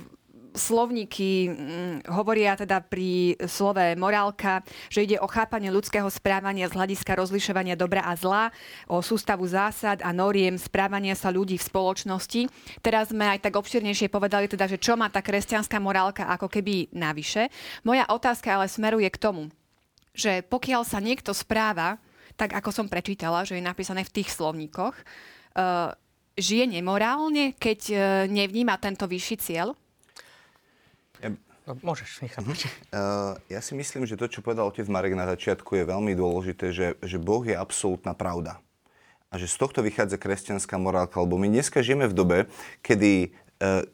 slovníky mm, hovoria teda pri slove morálka, že ide o chápanie ľudského správania z hľadiska rozlišovania dobra a zla, o sústavu zásad a noriem správania sa ľudí v spoločnosti. Teraz sme aj tak obširnejšie povedali teda, že čo má tá kresťanská morálka ako keby navyše. Moja otázka ale smeruje k tomu, že pokiaľ sa niekto správa, tak ako som prečítala, že je napísané v tých slovníkoch, uh, žije nemorálne, keď uh, nevníma tento vyšší cieľ? Môžeš, nechám. Uh, ja si myslím, že to, čo povedal otec Marek na začiatku, je veľmi dôležité, že, že Boh je absolútna pravda. A že z tohto vychádza kresťanská morálka, lebo my dneska žijeme v dobe, kedy uh,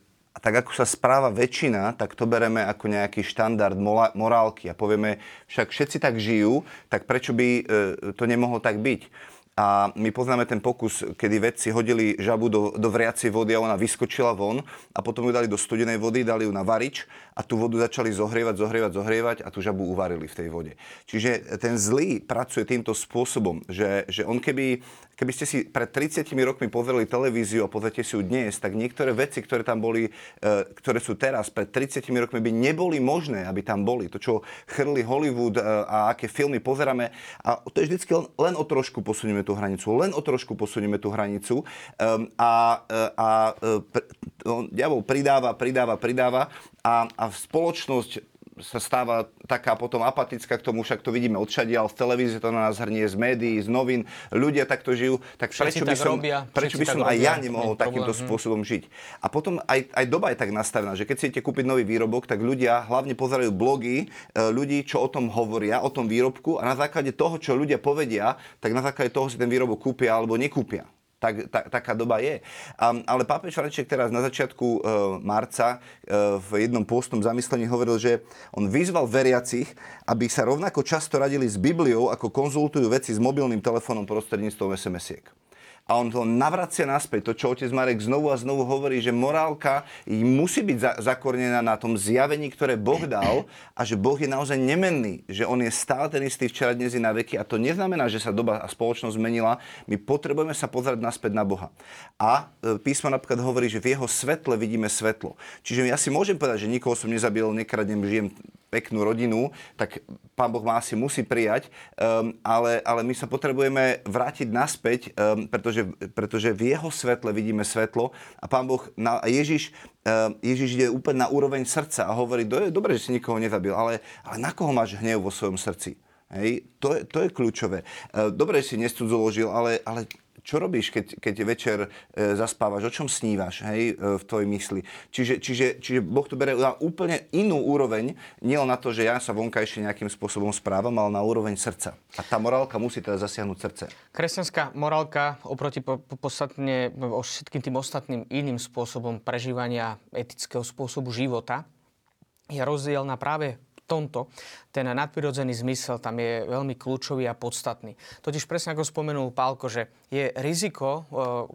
tak ako sa správa väčšina, tak to bereme ako nejaký štandard morálky a povieme, však všetci tak žijú, tak prečo by e, to nemohlo tak byť? A my poznáme ten pokus, kedy vedci hodili žabu do, do vriacej vody a ona vyskočila von a potom ju dali do studenej vody, dali ju na varič a tú vodu začali zohrievať, zohrievať, zohrievať a tú žabu uvarili v tej vode. Čiže ten zlý pracuje týmto spôsobom, že, že on keby Keby ste si pred 30 rokmi pozreli televíziu a pozrite si ju dnes, tak niektoré veci, ktoré tam boli, e, ktoré sú teraz, pred 30 rokmi by neboli možné, aby tam boli. To, čo chrli Hollywood e, a aké filmy pozeráme. A to je vždycky len, len o trošku posunieme tú hranicu. Len o trošku posunieme tú hranicu. Ehm, a, e, a, a diabol pridáva, pridáva, pridáva a, a spoločnosť sa stáva taká potom apatická k tomu, však to vidíme odšadiaľ, z televízie to na nás hrnie, z médií, z novín, ľudia takto žijú, tak prečo by som, robia, prečo by som aj ja nemohol takýmto problém, hm. spôsobom žiť? A potom aj, aj doba je tak nastavená, že keď idete kúpiť nový výrobok, tak ľudia hlavne pozerajú blogy e, ľudí, čo o tom hovoria, o tom výrobku a na základe toho, čo ľudia povedia, tak na základe toho si ten výrobok kúpia alebo nekúpia tak, tak, taká doba je. Um, ale pápež František teraz na začiatku uh, marca uh, v jednom pôstnom zamyslení hovoril, že on vyzval veriacich, aby sa rovnako často radili s Bibliou, ako konzultujú veci s mobilným telefónom prostredníctvom SMS-iek a on to navracia naspäť. To, čo otec Marek znovu a znovu hovorí, že morálka musí byť za- zakornená na tom zjavení, ktoré Boh dal a že Boh je naozaj nemenný, že on je stále ten istý včera, dnes i na veky a to neznamená, že sa doba a spoločnosť zmenila. My potrebujeme sa pozerať naspäť na Boha. A e, písmo napríklad hovorí, že v jeho svetle vidíme svetlo. Čiže ja si môžem povedať, že nikoho som nezabil, nekradnem, žijem peknú rodinu, tak pán Boh ma asi musí prijať, um, ale, ale my sa potrebujeme vrátiť naspäť, um, pretože, pretože v jeho svetle vidíme svetlo a pán Boh, na, Ježiš, um, Ježiš ide úplne na úroveň srdca a hovorí, do, je dobré, že si nikoho nezabil, ale, ale na koho máš hnev vo svojom srdci? Hej, to, je, to je kľúčové. Dobre, že si nestudzoložil, ale, ale čo robíš, keď, keď večer e, zaspávaš, o čom snívaš hej, e, v tvojej mysli. Čiže, čiže, čiže Boh to bere na úplne inú úroveň, nielen na to, že ja sa vonkajšie nejakým spôsobom správam, ale na úroveň srdca. A tá morálka musí teda zasiahnuť srdce. Kresťanská morálka oproti po, po, podstatne všetkým tým ostatným iným spôsobom prežívania etického spôsobu života je rozdielna práve tomto ten nadprirodzený zmysel tam je veľmi kľúčový a podstatný. Totiž presne ako spomenul Pálko, že je riziko,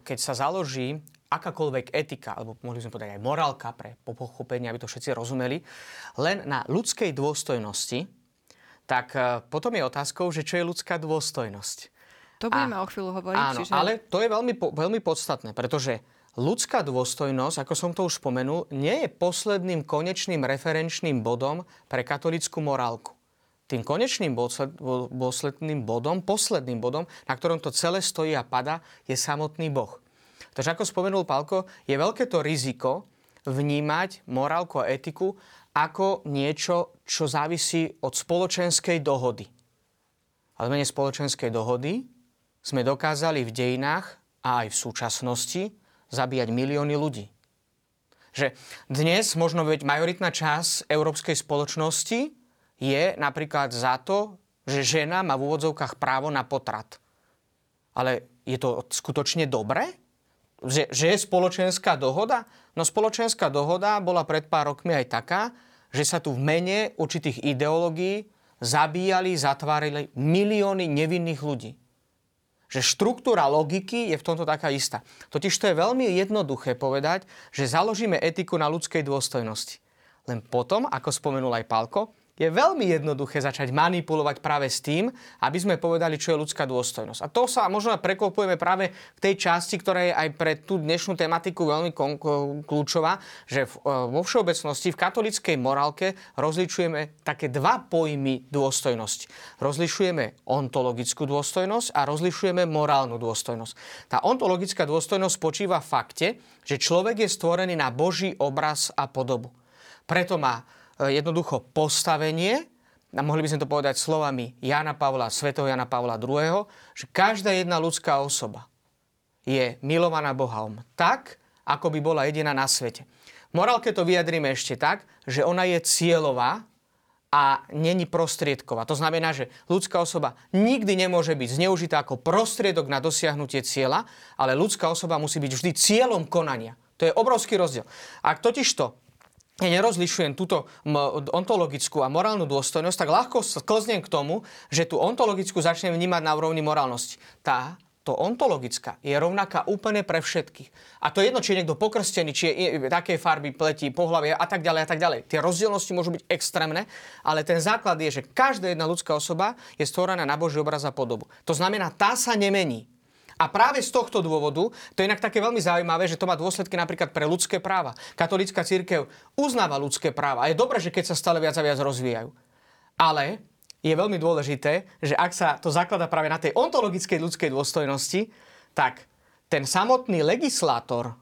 keď sa založí akákoľvek etika, alebo mohli sme povedať aj morálka pre pochopenie, aby to všetci rozumeli, len na ľudskej dôstojnosti, tak e, potom je otázkou, že čo je ľudská dôstojnosť. To budeme a, o chvíľu hovoriť. Áno, čiže... ale to je veľmi, veľmi podstatné, pretože Ľudská dôstojnosť, ako som to už spomenul, nie je posledným konečným referenčným bodom pre katolickú morálku. Tým konečným dôsledným bodom, posledným bodom, na ktorom to celé stojí a pada, je samotný Boh. Takže ako spomenul Palko, je veľké to riziko vnímať morálku a etiku ako niečo, čo závisí od spoločenskej dohody. Ale mene spoločenskej dohody sme dokázali v dejinách a aj v súčasnosti zabíjať milióny ľudí. Že dnes možno veď majoritná časť európskej spoločnosti je napríklad za to, že žena má v úvodzovkách právo na potrat. Ale je to skutočne dobré? Že, že je spoločenská dohoda? No spoločenská dohoda bola pred pár rokmi aj taká, že sa tu v mene určitých ideológií zabíjali, zatvárili milióny nevinných ľudí že štruktúra logiky je v tomto taká istá. Totiž to je veľmi jednoduché povedať, že založíme etiku na ľudskej dôstojnosti. Len potom, ako spomenul aj Palko, je veľmi jednoduché začať manipulovať práve s tým, aby sme povedali, čo je ľudská dôstojnosť. A to sa možno preklopujeme práve v tej časti, ktorá je aj pre tú dnešnú tematiku veľmi kľúčová, že e, vo všeobecnosti v katolickej morálke rozlišujeme také dva pojmy dôstojnosti. Rozlišujeme ontologickú dôstojnosť a rozlišujeme morálnu dôstojnosť. Tá ontologická dôstojnosť spočíva v fakte, že človek je stvorený na Boží obraz a podobu. Preto má jednoducho postavenie, a mohli by sme to povedať slovami Jana Pavla, svetého Jana Pavla II., že každá jedna ľudská osoba je milovaná Bohom tak, ako by bola jediná na svete. V morálke to vyjadríme ešte tak, že ona je cieľová a není prostriedková. To znamená, že ľudská osoba nikdy nemôže byť zneužitá ako prostriedok na dosiahnutie cieľa, ale ľudská osoba musí byť vždy cieľom konania. To je obrovský rozdiel. Ak totižto ja nerozlišujem túto ontologickú a morálnu dôstojnosť, tak ľahko sklznem k tomu, že tú ontologickú začnem vnímať na úrovni morálnosti. Tá to ontologická je rovnaká úplne pre všetkých. A to je jedno, či je niekto pokrstený, či je také farby pleti, pohlavia a tak ďalej a tak ďalej. Tie rozdielnosti môžu byť extrémne, ale ten základ je, že každá jedna ľudská osoba je stvorená na Boží obraz a podobu. To znamená, tá sa nemení. A práve z tohto dôvodu, to je inak také veľmi zaujímavé, že to má dôsledky napríklad pre ľudské práva. Katolícka církev uznáva ľudské práva a je dobré, že keď sa stále viac a viac rozvíjajú. Ale je veľmi dôležité, že ak sa to zaklada práve na tej ontologickej ľudskej dôstojnosti, tak ten samotný legislátor,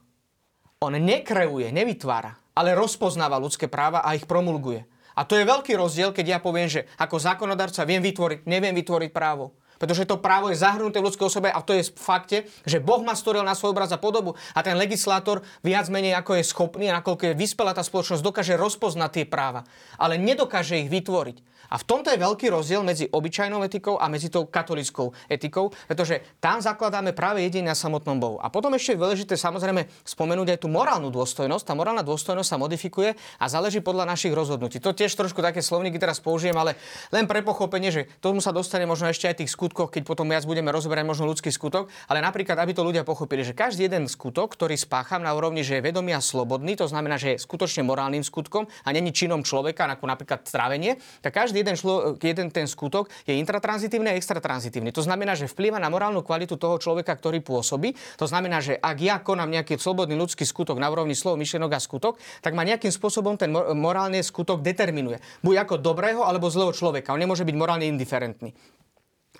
on nekreuje, nevytvára, ale rozpoznáva ľudské práva a ich promulguje. A to je veľký rozdiel, keď ja poviem, že ako zákonodarca viem vytvoriť, neviem vytvoriť právo. Pretože to právo je zahrnuté v ľudskej osobe a to je v fakte, že Boh ma stvoril na svoj obraz a podobu a ten legislátor viac menej ako je schopný a nakoľko je vyspelá tá spoločnosť, dokáže rozpoznať tie práva, ale nedokáže ich vytvoriť. A v tomto je veľký rozdiel medzi obyčajnou etikou a medzi tou katolickou etikou, pretože tam zakladáme práve jedine na samotnom Bohu. A potom ešte je dôležité samozrejme spomenúť aj tú morálnu dôstojnosť. Tá morálna dôstojnosť sa modifikuje a záleží podľa našich rozhodnutí. To tiež trošku také slovníky teraz použijem, ale len pre pochopenie, že tomu sa dostane možno ešte aj tých skutkoch, keď potom viac budeme rozoberať možno ľudský skutok, ale napríklad, aby to ľudia pochopili, že každý jeden skutok, ktorý spácham na úrovni, že je vedomý a slobodný, to znamená, že je skutočne morálnym skutkom a není činom človeka, ako napríklad trávenie, tak každý jeden, šlo, jeden ten skutok je intratranzitívny a extratranzitívny. To znamená, že vplýva na morálnu kvalitu toho človeka, ktorý pôsobí. To znamená, že ak ja konám nejaký slobodný ľudský skutok na úrovni slov, myšlienok a skutok, tak ma nejakým spôsobom ten morálny skutok determinuje. Buď ako dobrého alebo zlého človeka. On nemôže byť morálne indiferentný.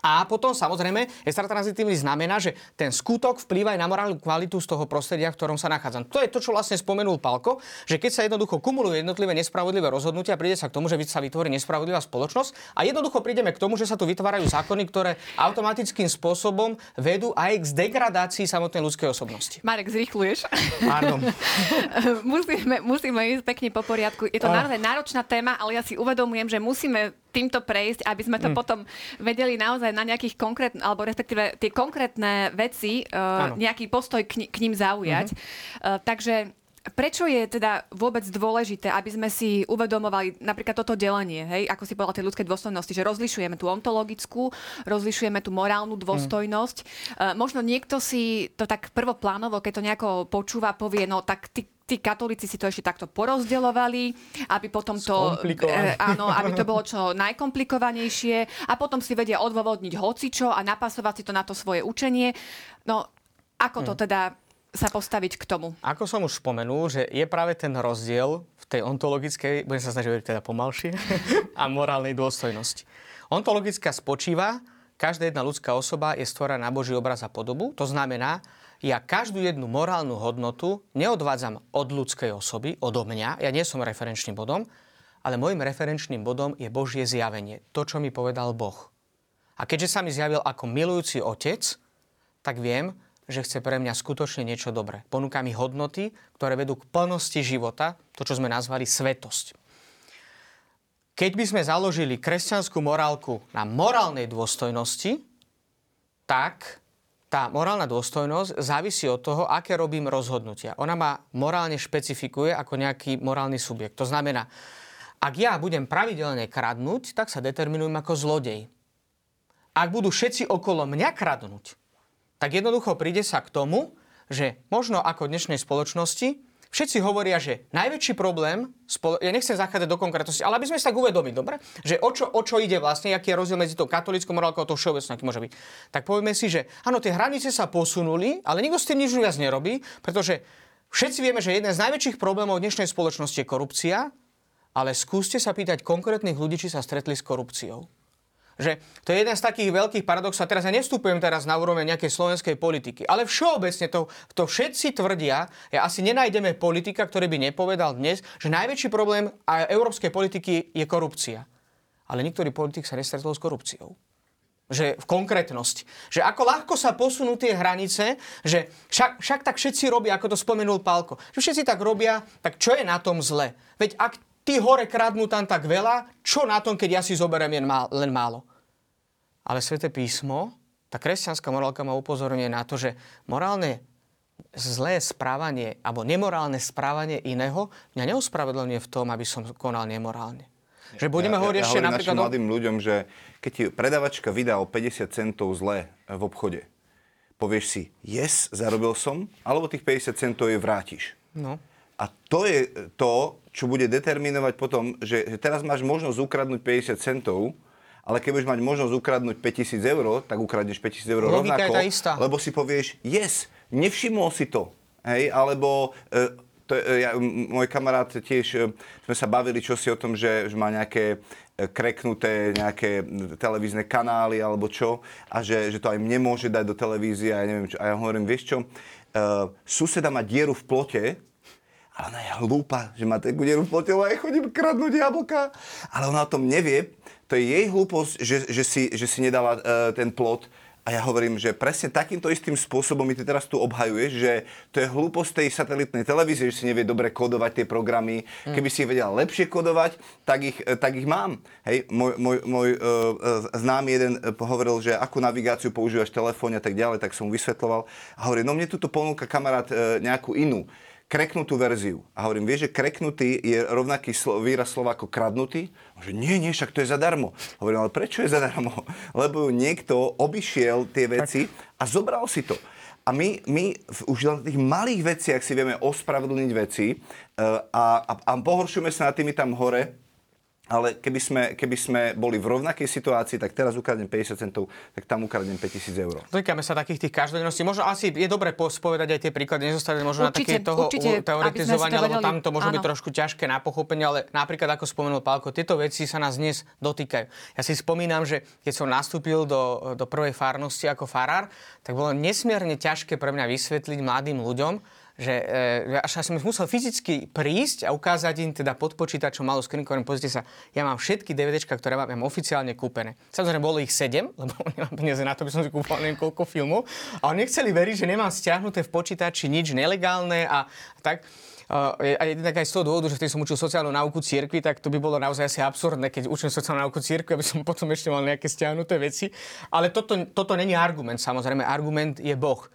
A potom samozrejme extratranzitívny znamená, že ten skutok vplýva aj na morálnu kvalitu z toho prostredia, v ktorom sa nachádzam. To je to, čo vlastne spomenul Palko, že keď sa jednoducho kumulujú jednotlivé nespravodlivé rozhodnutia, príde sa k tomu, že sa vytvorí nespravodlivá spoločnosť a jednoducho prídeme k tomu, že sa tu vytvárajú zákony, ktoré automatickým spôsobom vedú aj k degradácii samotnej ľudskej osobnosti. Marek, zrýchluješ. Pardon. <laughs> musíme, musíme ísť pekne po poriadku. Je to naozaj náročná téma, ale ja si uvedomujem, že musíme týmto prejsť, aby sme to hmm. potom vedeli naozaj na nejakých konkrétnych, alebo respektíve tie konkrétne veci, uh, nejaký postoj k, k ním zaujať. Mm-hmm. Uh, takže Prečo je teda vôbec dôležité, aby sme si uvedomovali napríklad toto delenie, hej, ako si povedala, tej ľudskej dôstojnosti, že rozlišujeme tú ontologickú, rozlišujeme tú morálnu dôstojnosť. Mm. Uh, možno niekto si to tak prvoplánovo, keď to nejako počúva, povie, no tak ty tí katolíci si to ešte takto porozdeľovali, aby potom to, e, áno, aby to bolo čo najkomplikovanejšie a potom si vedia odôvodniť hocičo a napasovať si to na to svoje učenie. No, ako to hm. teda sa postaviť k tomu? Ako som už spomenul, že je práve ten rozdiel v tej ontologickej, budem sa snažiť teda pomalšie, <laughs> a morálnej dôstojnosti. Ontologická spočíva, každá jedna ľudská osoba je stvorená na Boží obraz a podobu. To znamená, ja každú jednu morálnu hodnotu neodvádzam od ľudskej osoby, odo mňa, ja nie som referenčným bodom, ale môjim referenčným bodom je Božie zjavenie, to, čo mi povedal Boh. A keďže sa mi zjavil ako milujúci otec, tak viem, že chce pre mňa skutočne niečo dobré. Ponúka mi hodnoty, ktoré vedú k plnosti života, to, čo sme nazvali svetosť. Keď by sme založili kresťanskú morálku na morálnej dôstojnosti, tak tá morálna dôstojnosť závisí od toho, aké robím rozhodnutia. Ona ma morálne špecifikuje ako nejaký morálny subjekt. To znamená, ak ja budem pravidelne kradnúť, tak sa determinujem ako zlodej. Ak budú všetci okolo mňa kradnúť, tak jednoducho príde sa k tomu, že možno ako v dnešnej spoločnosti Všetci hovoria, že najväčší problém, ja nechcem zachádzať do konkrétnosti, ale aby sme sa tak uvedomili, dobre? Že o čo, o čo ide vlastne, aký je rozdiel medzi tou katolickou morálkou a tou všeobecnou, aký môže byť. Tak povieme si, že áno, tie hranice sa posunuli, ale nikto s tým nič viac nerobí, pretože všetci vieme, že jeden z najväčších problémov dnešnej spoločnosti je korupcia, ale skúste sa pýtať konkrétnych ľudí, či sa stretli s korupciou že to je jeden z takých veľkých paradoxov. A teraz ja nevstupujem teraz na úroveň nejakej slovenskej politiky, ale všeobecne to, to všetci tvrdia, ja asi nenájdeme politika, ktorý by nepovedal dnes, že najväčší problém európskej politiky je korupcia. Ale niektorý politik sa nestretol s korupciou že v konkrétnosti. Že ako ľahko sa posunú tie hranice, že však, však tak všetci robia, ako to spomenul Pálko. Že všetci tak robia, tak čo je na tom zle? Veď ak tí hore kradnú tam tak veľa, čo na tom, keď ja si zoberiem len málo? Ale Svete písmo, tá kresťanská morálka ma upozorňuje na to, že morálne zlé správanie alebo nemorálne správanie iného mňa neospravedlňuje v tom, aby som konal nemorálne. Že budeme ja, hovoriť ja, ešte ja napríklad... našim mladým ľuďom, že keď ti predavačka vydá o 50 centov zle v obchode, povieš si, yes, zarobil som, alebo tých 50 centov je vrátiš. No. A to je to, čo bude determinovať potom, že, že teraz máš možnosť ukradnúť 50 centov, ale keď budeš mať možnosť ukradnúť 5000 eur, tak ukradneš 5000 eur Logika rovnako, je tá istá. lebo si povieš, yes, nevšimol si to. Hej, alebo e, to, e, ja, môj kamarát tiež, e, sme sa bavili čosi o tom, že, že má nejaké e, kreknuté nejaké televízne kanály alebo čo a že, že to aj mne môže dať do televízie a ja neviem čo. A ja hovorím, vieš čo, uh, suseda má dieru v plote, ale ona je hlúpa, že má takú dieru v plote, lebo aj chodím kradnúť jablka. Ale ona o tom nevie, to je jej hlúposť, že, že, si, že si nedala uh, ten plot. A ja hovorím, že presne takýmto istým spôsobom mi ty teraz tu obhajuješ, že to je hlúposť tej satelitnej televízie, že si nevie dobre kodovať tie programy. Mm. Keby si ich vedela lepšie kodovať, tak ich, eh, tak ich mám. Hej, môj, môj, môj uh, známy jeden hovoril, že akú navigáciu používaš telefón a tak ďalej, tak som mu vysvetloval. A hovorí, no mne tu ponúka kamarát uh, nejakú inú kreknutú verziu. A hovorím, vieš, že kreknutý je rovnaký slo- výraz slova ako kradnutý? A že nie, nie, však to je zadarmo. Hovorím, ale prečo je zadarmo? <laughs> Lebo niekto obišiel tie veci a zobral si to. A my, my už len v tých malých veciach si vieme ospravedlniť veci uh, a, a, a pohoršujeme sa nad tými tam hore, ale keby sme, keby sme boli v rovnakej situácii, tak teraz ukradnem 50 centov, tak tam ukradnem 5000 eur. Dotýkame sa takých tých každodenností. Možno asi je dobre spovedať aj tie príklady, nezostať možno určite, na také toho určite, teoretizovania, lebo tam to môže áno. byť trošku ťažké na pochopenie, ale napríklad, ako spomenul Pálko, tieto veci sa nás dnes dotýkajú. Ja si spomínam, že keď som nastúpil do, do prvej farnosti ako farár, tak bolo nesmierne ťažké pre mňa vysvetliť mladým ľuďom, že e, až som musel fyzicky prísť a ukázať im teda pod počítačom malú skrinku, pozrite sa, ja mám všetky DVDčka, ktoré mám, mám oficiálne kúpené. Samozrejme, bolo ich 7, <laughs> lebo nemám peniaze na to, by som si kúpal neviem koľko filmov. A oni nechceli veriť, že nemám stiahnuté v počítači nič nelegálne a tak. Uh, a jednak aj z toho dôvodu, že vtedy som učil sociálnu náuku cirkvi, tak to by bolo naozaj asi absurdné, keď učím sociálnu náuku cirkvi, aby som potom ešte mal nejaké stiahnuté veci. Ale toto, toto není argument, samozrejme. Argument je Boh.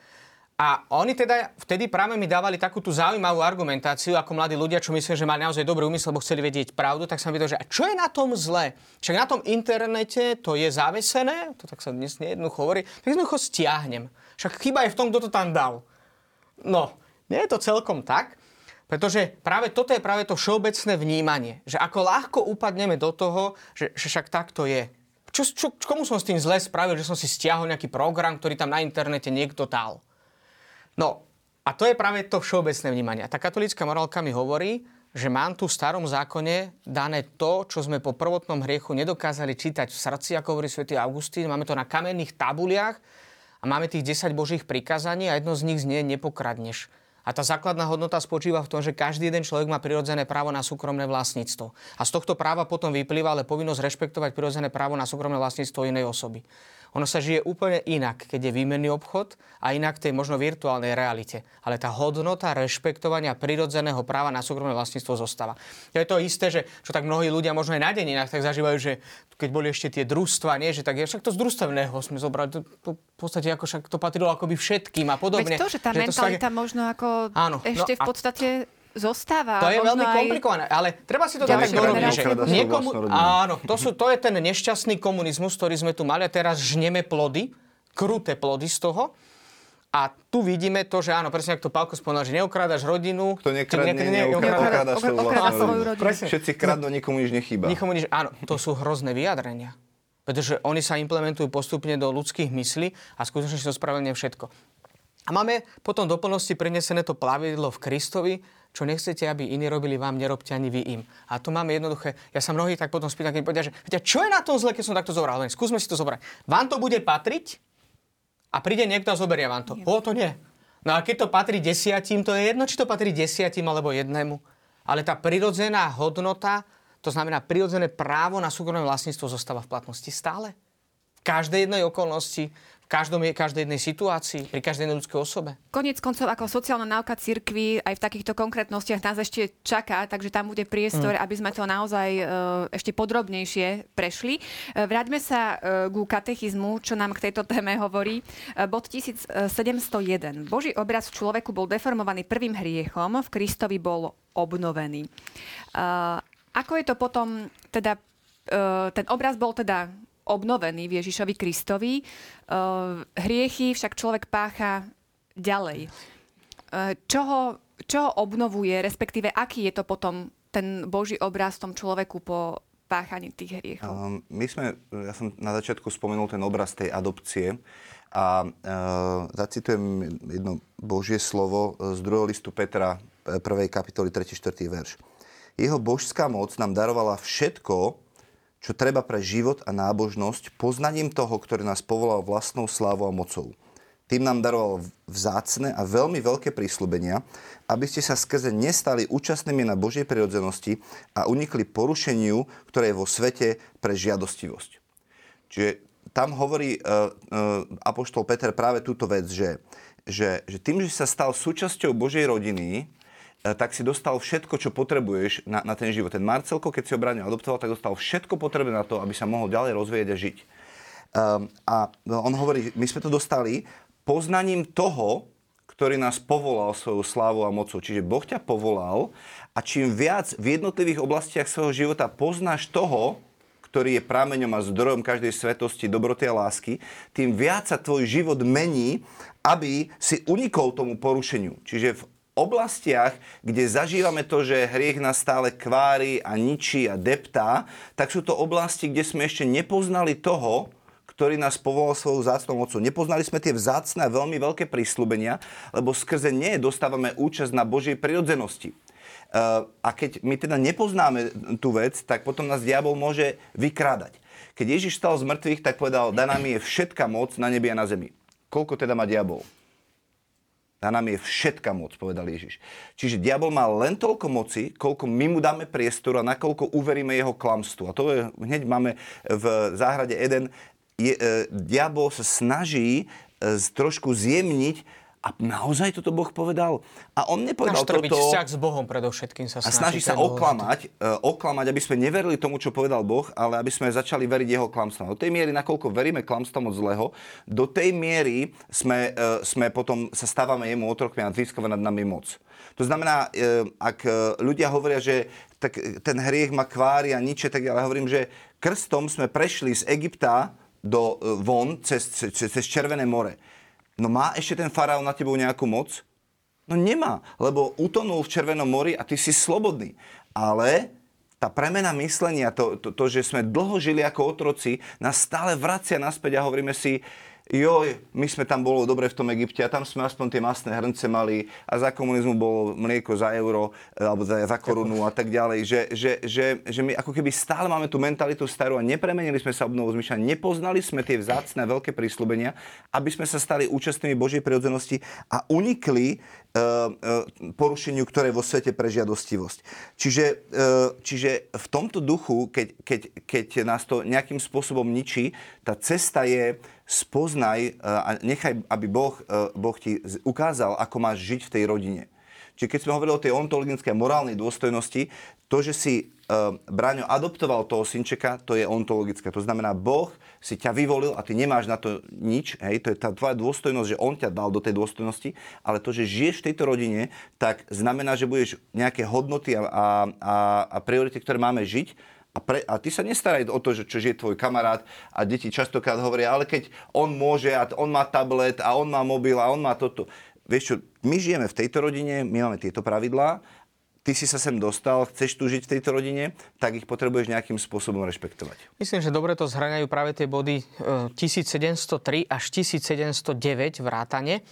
A oni teda vtedy práve mi dávali takú tú zaujímavú argumentáciu, ako mladí ľudia, čo myslím, že mali naozaj dobrý úmysel, lebo chceli vedieť pravdu, tak som videl, že a čo je na tom zle? Však na tom internete to je zavesené, to tak sa dnes nejednoducho hovorí, tak jednoducho stiahnem. Však chyba je v tom, kto to tam dal. No, nie je to celkom tak, pretože práve toto je práve to všeobecné vnímanie, že ako ľahko upadneme do toho, že, že však tak to je. Čo, čo, komu som s tým zle spravil, že som si stiahol nejaký program, ktorý tam na internete niekto dal? No a to je práve to všeobecné vnímanie. Tá katolická morálka mi hovorí, že mám tu v starom zákone dané to, čo sme po prvotnom hriechu nedokázali čítať v srdci, ako hovorí svätý Augustín. Máme to na kamenných tabuliach a máme tých 10 božích prikázaní a jedno z nich znie nepokradneš. A tá základná hodnota spočíva v tom, že každý jeden človek má prirodzené právo na súkromné vlastníctvo. A z tohto práva potom vyplýva ale povinnosť rešpektovať prirodzené právo na súkromné vlastníctvo inej osoby. Ono sa žije úplne inak, keď je výmenný obchod a inak tej možno virtuálnej realite. Ale tá hodnota rešpektovania prirodzeného práva na súkromné vlastníctvo zostáva. To je to isté, že čo tak mnohí ľudia možno aj na deninách tak zažívajú, že keď boli ešte tie družstva, nie, že tak je, však to z družstevného sme zobrali, to, to, v podstate ako však to patrilo akoby všetkým a podobne. Veď to, že tá že mentalita to možno ako áno, no ešte no, v podstate zostáva. To je veľmi aj... komplikované, ale treba si to tak dorobiť, že niekomu... Áno, to, sú, to je ten nešťastný komunizmus, ktorý sme tu mali a teraz žneme plody, kruté plody z toho. A tu vidíme to, že áno, presne ako to Pálko spomínal, že neokrádaš rodinu. Kto nekradne, ne, neokráda svoju vlastnú rodinu. Všetci kradnú, nikomu nič nechýba. Nikomu nič, áno, to sú hrozné vyjadrenia. Pretože oni sa implementujú postupne do ľudských myslí a skutočne to spravedlňuje všetko. A máme potom do plnosti prinesené to plavidlo v Kristovi, čo nechcete, aby iní robili vám, nerobte ani vy im. A tu máme jednoduché, ja sa mnohí tak potom spýtam, keď mi povedia, že viete, čo je na tom zle, keď som takto zobral? Len skúsme si to zobrať. Vám to bude patriť a príde niekto a zoberie vám to. Nie. O, to nie. No a keď to patrí desiatim, to je jedno, či to patrí desiatim alebo jednému. Ale tá prirodzená hodnota, to znamená prirodzené právo na súkromné vlastníctvo zostáva v platnosti stále. V každej jednej okolnosti, v každom, každej jednej situácii, pri každej jednej ľudskej osobe. Konec koncov, ako sociálna náuka cirkvi aj v takýchto konkrétnostiach nás ešte čaká, takže tam bude priestor, mm. aby sme to naozaj uh, ešte podrobnejšie prešli. Uh, vráťme sa uh, ku katechizmu, čo nám k tejto téme hovorí. Uh, bod 1701. Boží obraz v človeku bol deformovaný prvým hriechom, v Kristovi bol obnovený. Ako je to potom, teda ten obraz bol teda obnovený v Ježišovi Kristovi. Uh, hriechy však človek pácha ďalej. Uh, čo, ho, obnovuje, respektíve aký je to potom ten Boží obraz v tom človeku po páchaní tých hriechov? Um, my sme, ja som na začiatku spomenul ten obraz tej adopcie a uh, zacitujem jedno Božie slovo z druhého listu Petra, 1. kapitoly 3. 4. verš. Jeho božská moc nám darovala všetko, čo treba pre život a nábožnosť, poznaním toho, ktorý nás povolal vlastnou slávou a mocou. Tým nám daroval vzácne a veľmi veľké prísľubenia, aby ste sa skrze nestali účastnými na Božej prirodzenosti a unikli porušeniu, ktoré je vo svete pre žiadostivosť. Čiže tam hovorí uh, uh, apoštol Peter práve túto vec, že, že, že tým, že sa stal súčasťou Božej rodiny, tak si dostal všetko, čo potrebuješ na, na ten život. Ten Marcelko, keď si ho Braňo adoptoval, tak dostal všetko potrebné na to, aby sa mohol ďalej rozvíjať a žiť. Um, a on hovorí, my sme to dostali poznaním toho, ktorý nás povolal svojou slávou a mocou. Čiže Boh ťa povolal a čím viac v jednotlivých oblastiach svojho života poznáš toho, ktorý je prameňom a zdrojom každej svetosti, dobroty a lásky, tým viac sa tvoj život mení, aby si unikol tomu porušeniu. Čiže v oblastiach, kde zažívame to, že hriech nás stále kvári a ničí a deptá, tak sú to oblasti, kde sme ešte nepoznali toho, ktorý nás povolal svojou zácnou mocou. Nepoznali sme tie vzácne a veľmi veľké prísľubenia, lebo skrze ne dostávame účasť na Božej prirodzenosti. Uh, a keď my teda nepoznáme tú vec, tak potom nás diabol môže vykrádať. Keď Ježiš stal z mŕtvych, tak povedal, daná mi je všetka moc na nebi a na zemi. Koľko teda má diabol? Na nám je všetka moc, povedal Ježiš. Čiže diabol má len toľko moci, koľko my mu dáme priestor a nakoľko uveríme jeho klamstvu. A to je, hneď máme v záhrade Eden. Je, e, diabol sa snaží e, trošku zjemniť a naozaj toto Boh povedal? A on nepovedal Náš toto... vzťah s Bohom predovšetkým sa snaží. A snaží sa oklamať, uh, oklamať, aby sme neverili tomu, čo povedal Boh, ale aby sme začali veriť jeho klamstvom. Do tej miery, nakoľko veríme klamstvom od zlého, do tej miery sme, uh, sme potom sa stávame jemu otrokmi a získava nad nami moc. To znamená, uh, ak ľudia hovoria, že tak ten hriech má kvári a niče, tak ja hovorím, že krstom sme prešli z Egypta do von cez, cez, cez Červené more. No má ešte ten faraón na tebou nejakú moc? No nemá, lebo utonul v Červenom mori a ty si slobodný. Ale tá premena myslenia, to, to, to, že sme dlho žili ako otroci, nás stále vracia naspäť a hovoríme si, joj, my sme tam bolo dobre v tom Egypte a tam sme aspoň tie masné hrnce mali a za komunizmu bolo mlieko za euro e, alebo za, za korunu a tak ďalej, že, že, že, že my ako keby stále máme tú mentalitu starú a nepremenili sme sa obnovu zmyšľania, nepoznali sme tie vzácne veľké prísľubenia, aby sme sa stali účastnými Božej prirodzenosti a unikli uh, uh, porušeniu, ktoré vo svete pre žiadostivosť. Čiže, uh, čiže v tomto duchu, keď, keď, keď nás to nejakým spôsobom ničí, tá cesta je spoznaj e, a nechaj, aby boh, e, boh ti ukázal, ako máš žiť v tej rodine. Čiže keď sme hovorili o tej ontologickej a morálnej dôstojnosti, to, že si uh, Braňo adoptoval toho synčeka, to je ontologické. To znamená, Boh si ťa vyvolil a ty nemáš na to nič, hej, to je tá tvoja dôstojnosť, že On ťa dal do tej dôstojnosti, ale to, že žiješ v tejto rodine, tak znamená, že budeš nejaké hodnoty a, a, a, priority, ktoré máme žiť, a, pre, a ty sa nestaraj o to, že čo je tvoj kamarát a deti častokrát hovoria, ale keď on môže a on má tablet a on má mobil a on má toto. Vieš čo, my žijeme v tejto rodine, my máme tieto pravidlá ty si sa sem dostal, chceš tu žiť v tejto rodine, tak ich potrebuješ nejakým spôsobom rešpektovať. Myslím, že dobre to zhrňajú práve tie body 1703 e, až 1709 vrátane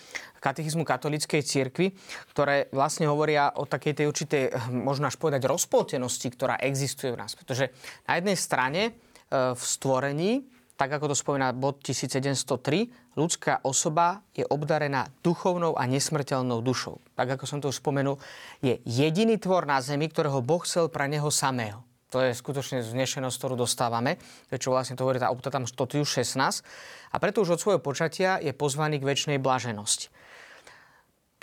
katechizmu katolíckej cirkvi, ktoré vlastne hovoria o takej tej určitej, hm, možno až povedať, rozpoltenosti, ktorá existuje v nás. Pretože na jednej strane e, v stvorení tak ako to spomína bod 1703, ľudská osoba je obdarená duchovnou a nesmrteľnou dušou. Tak ako som to už spomenul, je jediný tvor na zemi, ktorého Boh chcel pre neho samého. To je skutočne znešenosť, ktorú dostávame. To je, čo vlastne to hovorí tá opta tam 16. A preto už od svojho počatia je pozvaný k väčšnej blaženosti.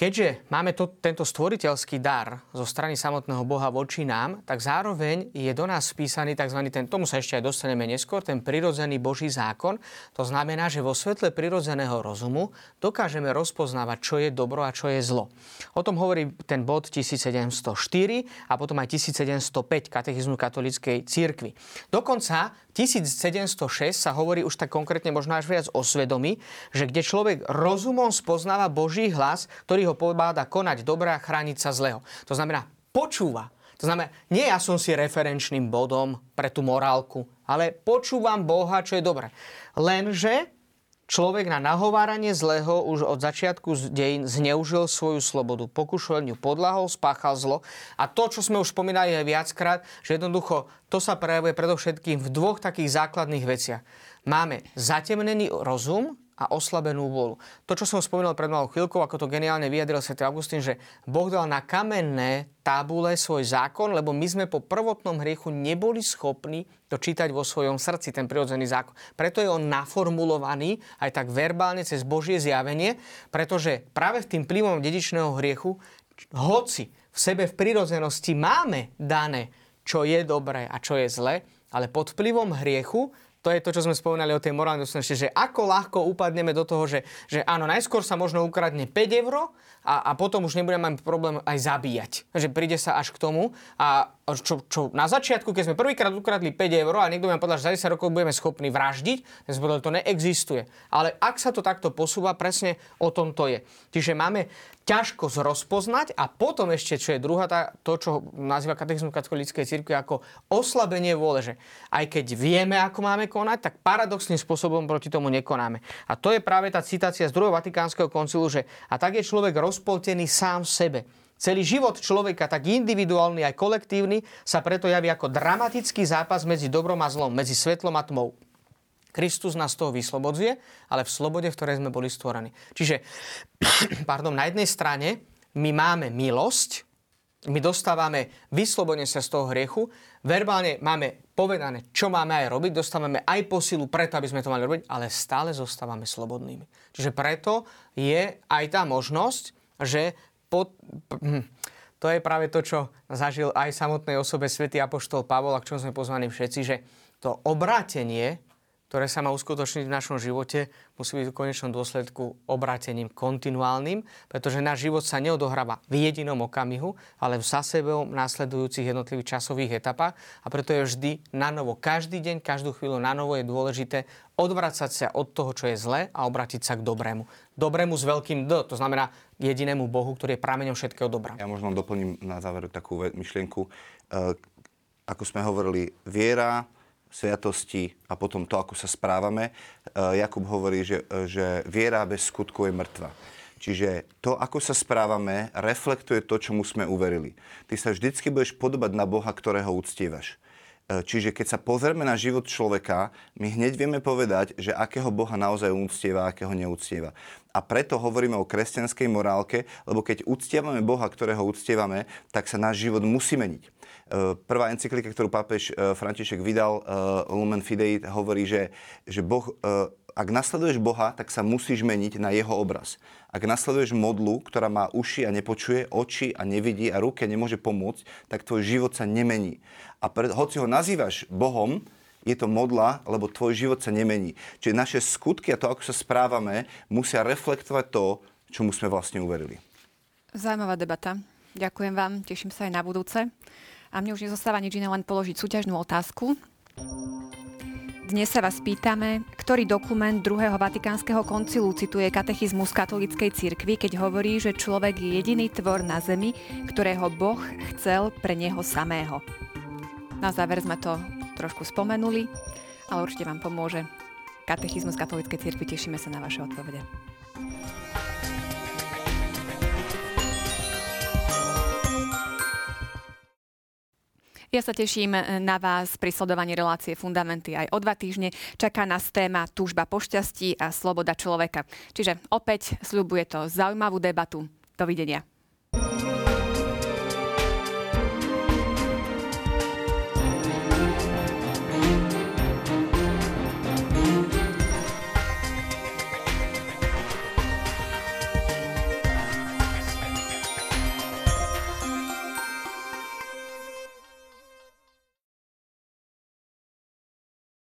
Keďže máme to, tento stvoriteľský dar zo strany samotného Boha voči nám, tak zároveň je do nás spísaný tzv. ten, tomu sa ešte aj dostaneme neskôr, ten prirodzený Boží zákon. To znamená, že vo svetle prirodzeného rozumu dokážeme rozpoznávať, čo je dobro a čo je zlo. O tom hovorí ten bod 1704 a potom aj 1705 katechizmu katolíckej církvy. Dokonca 1706 sa hovorí už tak konkrétne možno až viac o svedomí, že kde človek rozumom spoznáva Boží hlas, ktorý ho pobáda konať dobré a chrániť sa zlého. To znamená, počúva. To znamená, nie ja som si referenčným bodom pre tú morálku, ale počúvam Boha, čo je dobré. Lenže Človek na nahováranie zlého už od začiatku dejín zneužil svoju slobodu, pokušovaniu podlahol, spáchal zlo. A to, čo sme už spomínali aj viackrát, že jednoducho to sa prejavuje predovšetkým v dvoch takých základných veciach. Máme zatemnený rozum a oslabenú vôľu. To, čo som spomínal pred malou chvíľkou, ako to geniálne vyjadril Sv. Augustín, že Boh dal na kamenné tábule svoj zákon, lebo my sme po prvotnom hriechu neboli schopní to čítať vo svojom srdci, ten prirodzený zákon. Preto je on naformulovaný aj tak verbálne cez Božie zjavenie, pretože práve v tým plývom dedičného hriechu, hoci v sebe v prirodzenosti máme dané, čo je dobré a čo je zlé, ale pod vplyvom hriechu to je to, čo sme spomínali o tej morálnej dôslednosti, že ako ľahko upadneme do toho, že, že áno, najskôr sa možno ukradne 5 eur a, a potom už nebudeme mať problém aj zabíjať. Že príde sa až k tomu a čo, čo na začiatku, keď sme prvýkrát ukradli 5 eur a niekto mi povedal, že za 10 rokov budeme schopní vraždiť, ja som povedal, to neexistuje. Ale ak sa to takto posúva, presne o tom to je. Čiže máme ťažko rozpoznať a potom ešte, čo je druhá, tá, to, čo nazýva katechizmus katolíckej cirkvi ako oslabenie vôle, že aj keď vieme, ako máme konať, tak paradoxným spôsobom proti tomu nekonáme. A to je práve tá citácia z druhého Vatikánskeho koncilu, že a tak je človek rozpoltený sám v sebe. Celý život človeka, tak individuálny aj kolektívny, sa preto javí ako dramatický zápas medzi dobrom a zlom, medzi svetlom a tmou. Kristus nás toho vyslobodzuje, ale v slobode, v ktorej sme boli stvorení. Čiže, <clears throat> pardon, na jednej strane my máme milosť, my dostávame vyslobodenie sa z toho hriechu, verbálne máme povedané, čo máme aj robiť, dostávame aj posilu preto, aby sme to mali robiť, ale stále zostávame slobodnými. Čiže preto je aj tá možnosť, že pod, hm, to je práve to, čo zažil aj samotnej osobe svätý Apoštol Pavol, a k čom sme pozvaní všetci, že to obrátenie ktoré sa má uskutočniť v našom živote, musí byť v konečnom dôsledku obrátením kontinuálnym, pretože náš život sa neodohráva v jedinom okamihu, ale v za sebou následujúcich jednotlivých časových etapách a preto je vždy na novo. Každý deň, každú chvíľu na novo je dôležité odvracať sa od toho, čo je zlé a obrátiť sa k dobrému. Dobrému s veľkým D, to znamená jedinému Bohu, ktorý je prameňom všetkého dobra. Ja možno doplním na záver takú myšlienku. E, ako sme hovorili, viera, sviatosti a potom to, ako sa správame. E, Jakub hovorí, že, že viera bez skutku je mŕtva. Čiže to, ako sa správame, reflektuje to, čomu sme uverili. Ty sa vždycky budeš podobať na Boha, ktorého uctievaš. E, čiže keď sa pozrieme na život človeka, my hneď vieme povedať, že akého Boha naozaj uctieva a akého neúctieva. A preto hovoríme o kresťanskej morálke, lebo keď uctievame Boha, ktorého uctievame, tak sa náš život musí meniť. Eh, prvá encyklika, ktorú pápež eh, František vydal, eh, Lumen Fidei, hovorí, že, že boh, ak nasleduješ Boha, tak sa musíš meniť na jeho obraz. Ak nasleduješ modlu, ktorá má uši a nepočuje, oči a nevidí a ruke nemôže pomôcť, tak tvoj život sa nemení. A pre, hoci ho nazývaš Bohom, je to modla, lebo tvoj život sa nemení. Čiže naše skutky a to, ako sa správame, musia reflektovať to, čomu sme vlastne uverili. Zaujímavá debata. Ďakujem vám, teším sa aj na budúce. A mne už nezostáva nič iné, len položiť súťažnú otázku. Dnes sa vás pýtame, ktorý dokument druhého Vatikánskeho koncilu cituje katechizmus katolíckej cirkvi, keď hovorí, že človek je jediný tvor na zemi, ktorého Boh chcel pre neho samého. Na záver sme to trošku spomenuli, ale určite vám pomôže katechizmus katolíckej cirkvi. Tešíme sa na vaše odpovede. Ja sa teším eh, na vás pri sledovaní relácie Fundamenty aj o dva týždne. Čaká nás téma túžba po šťastí a sloboda človeka. Čiže opäť sľubuje to zaujímavú debatu. Dovidenia.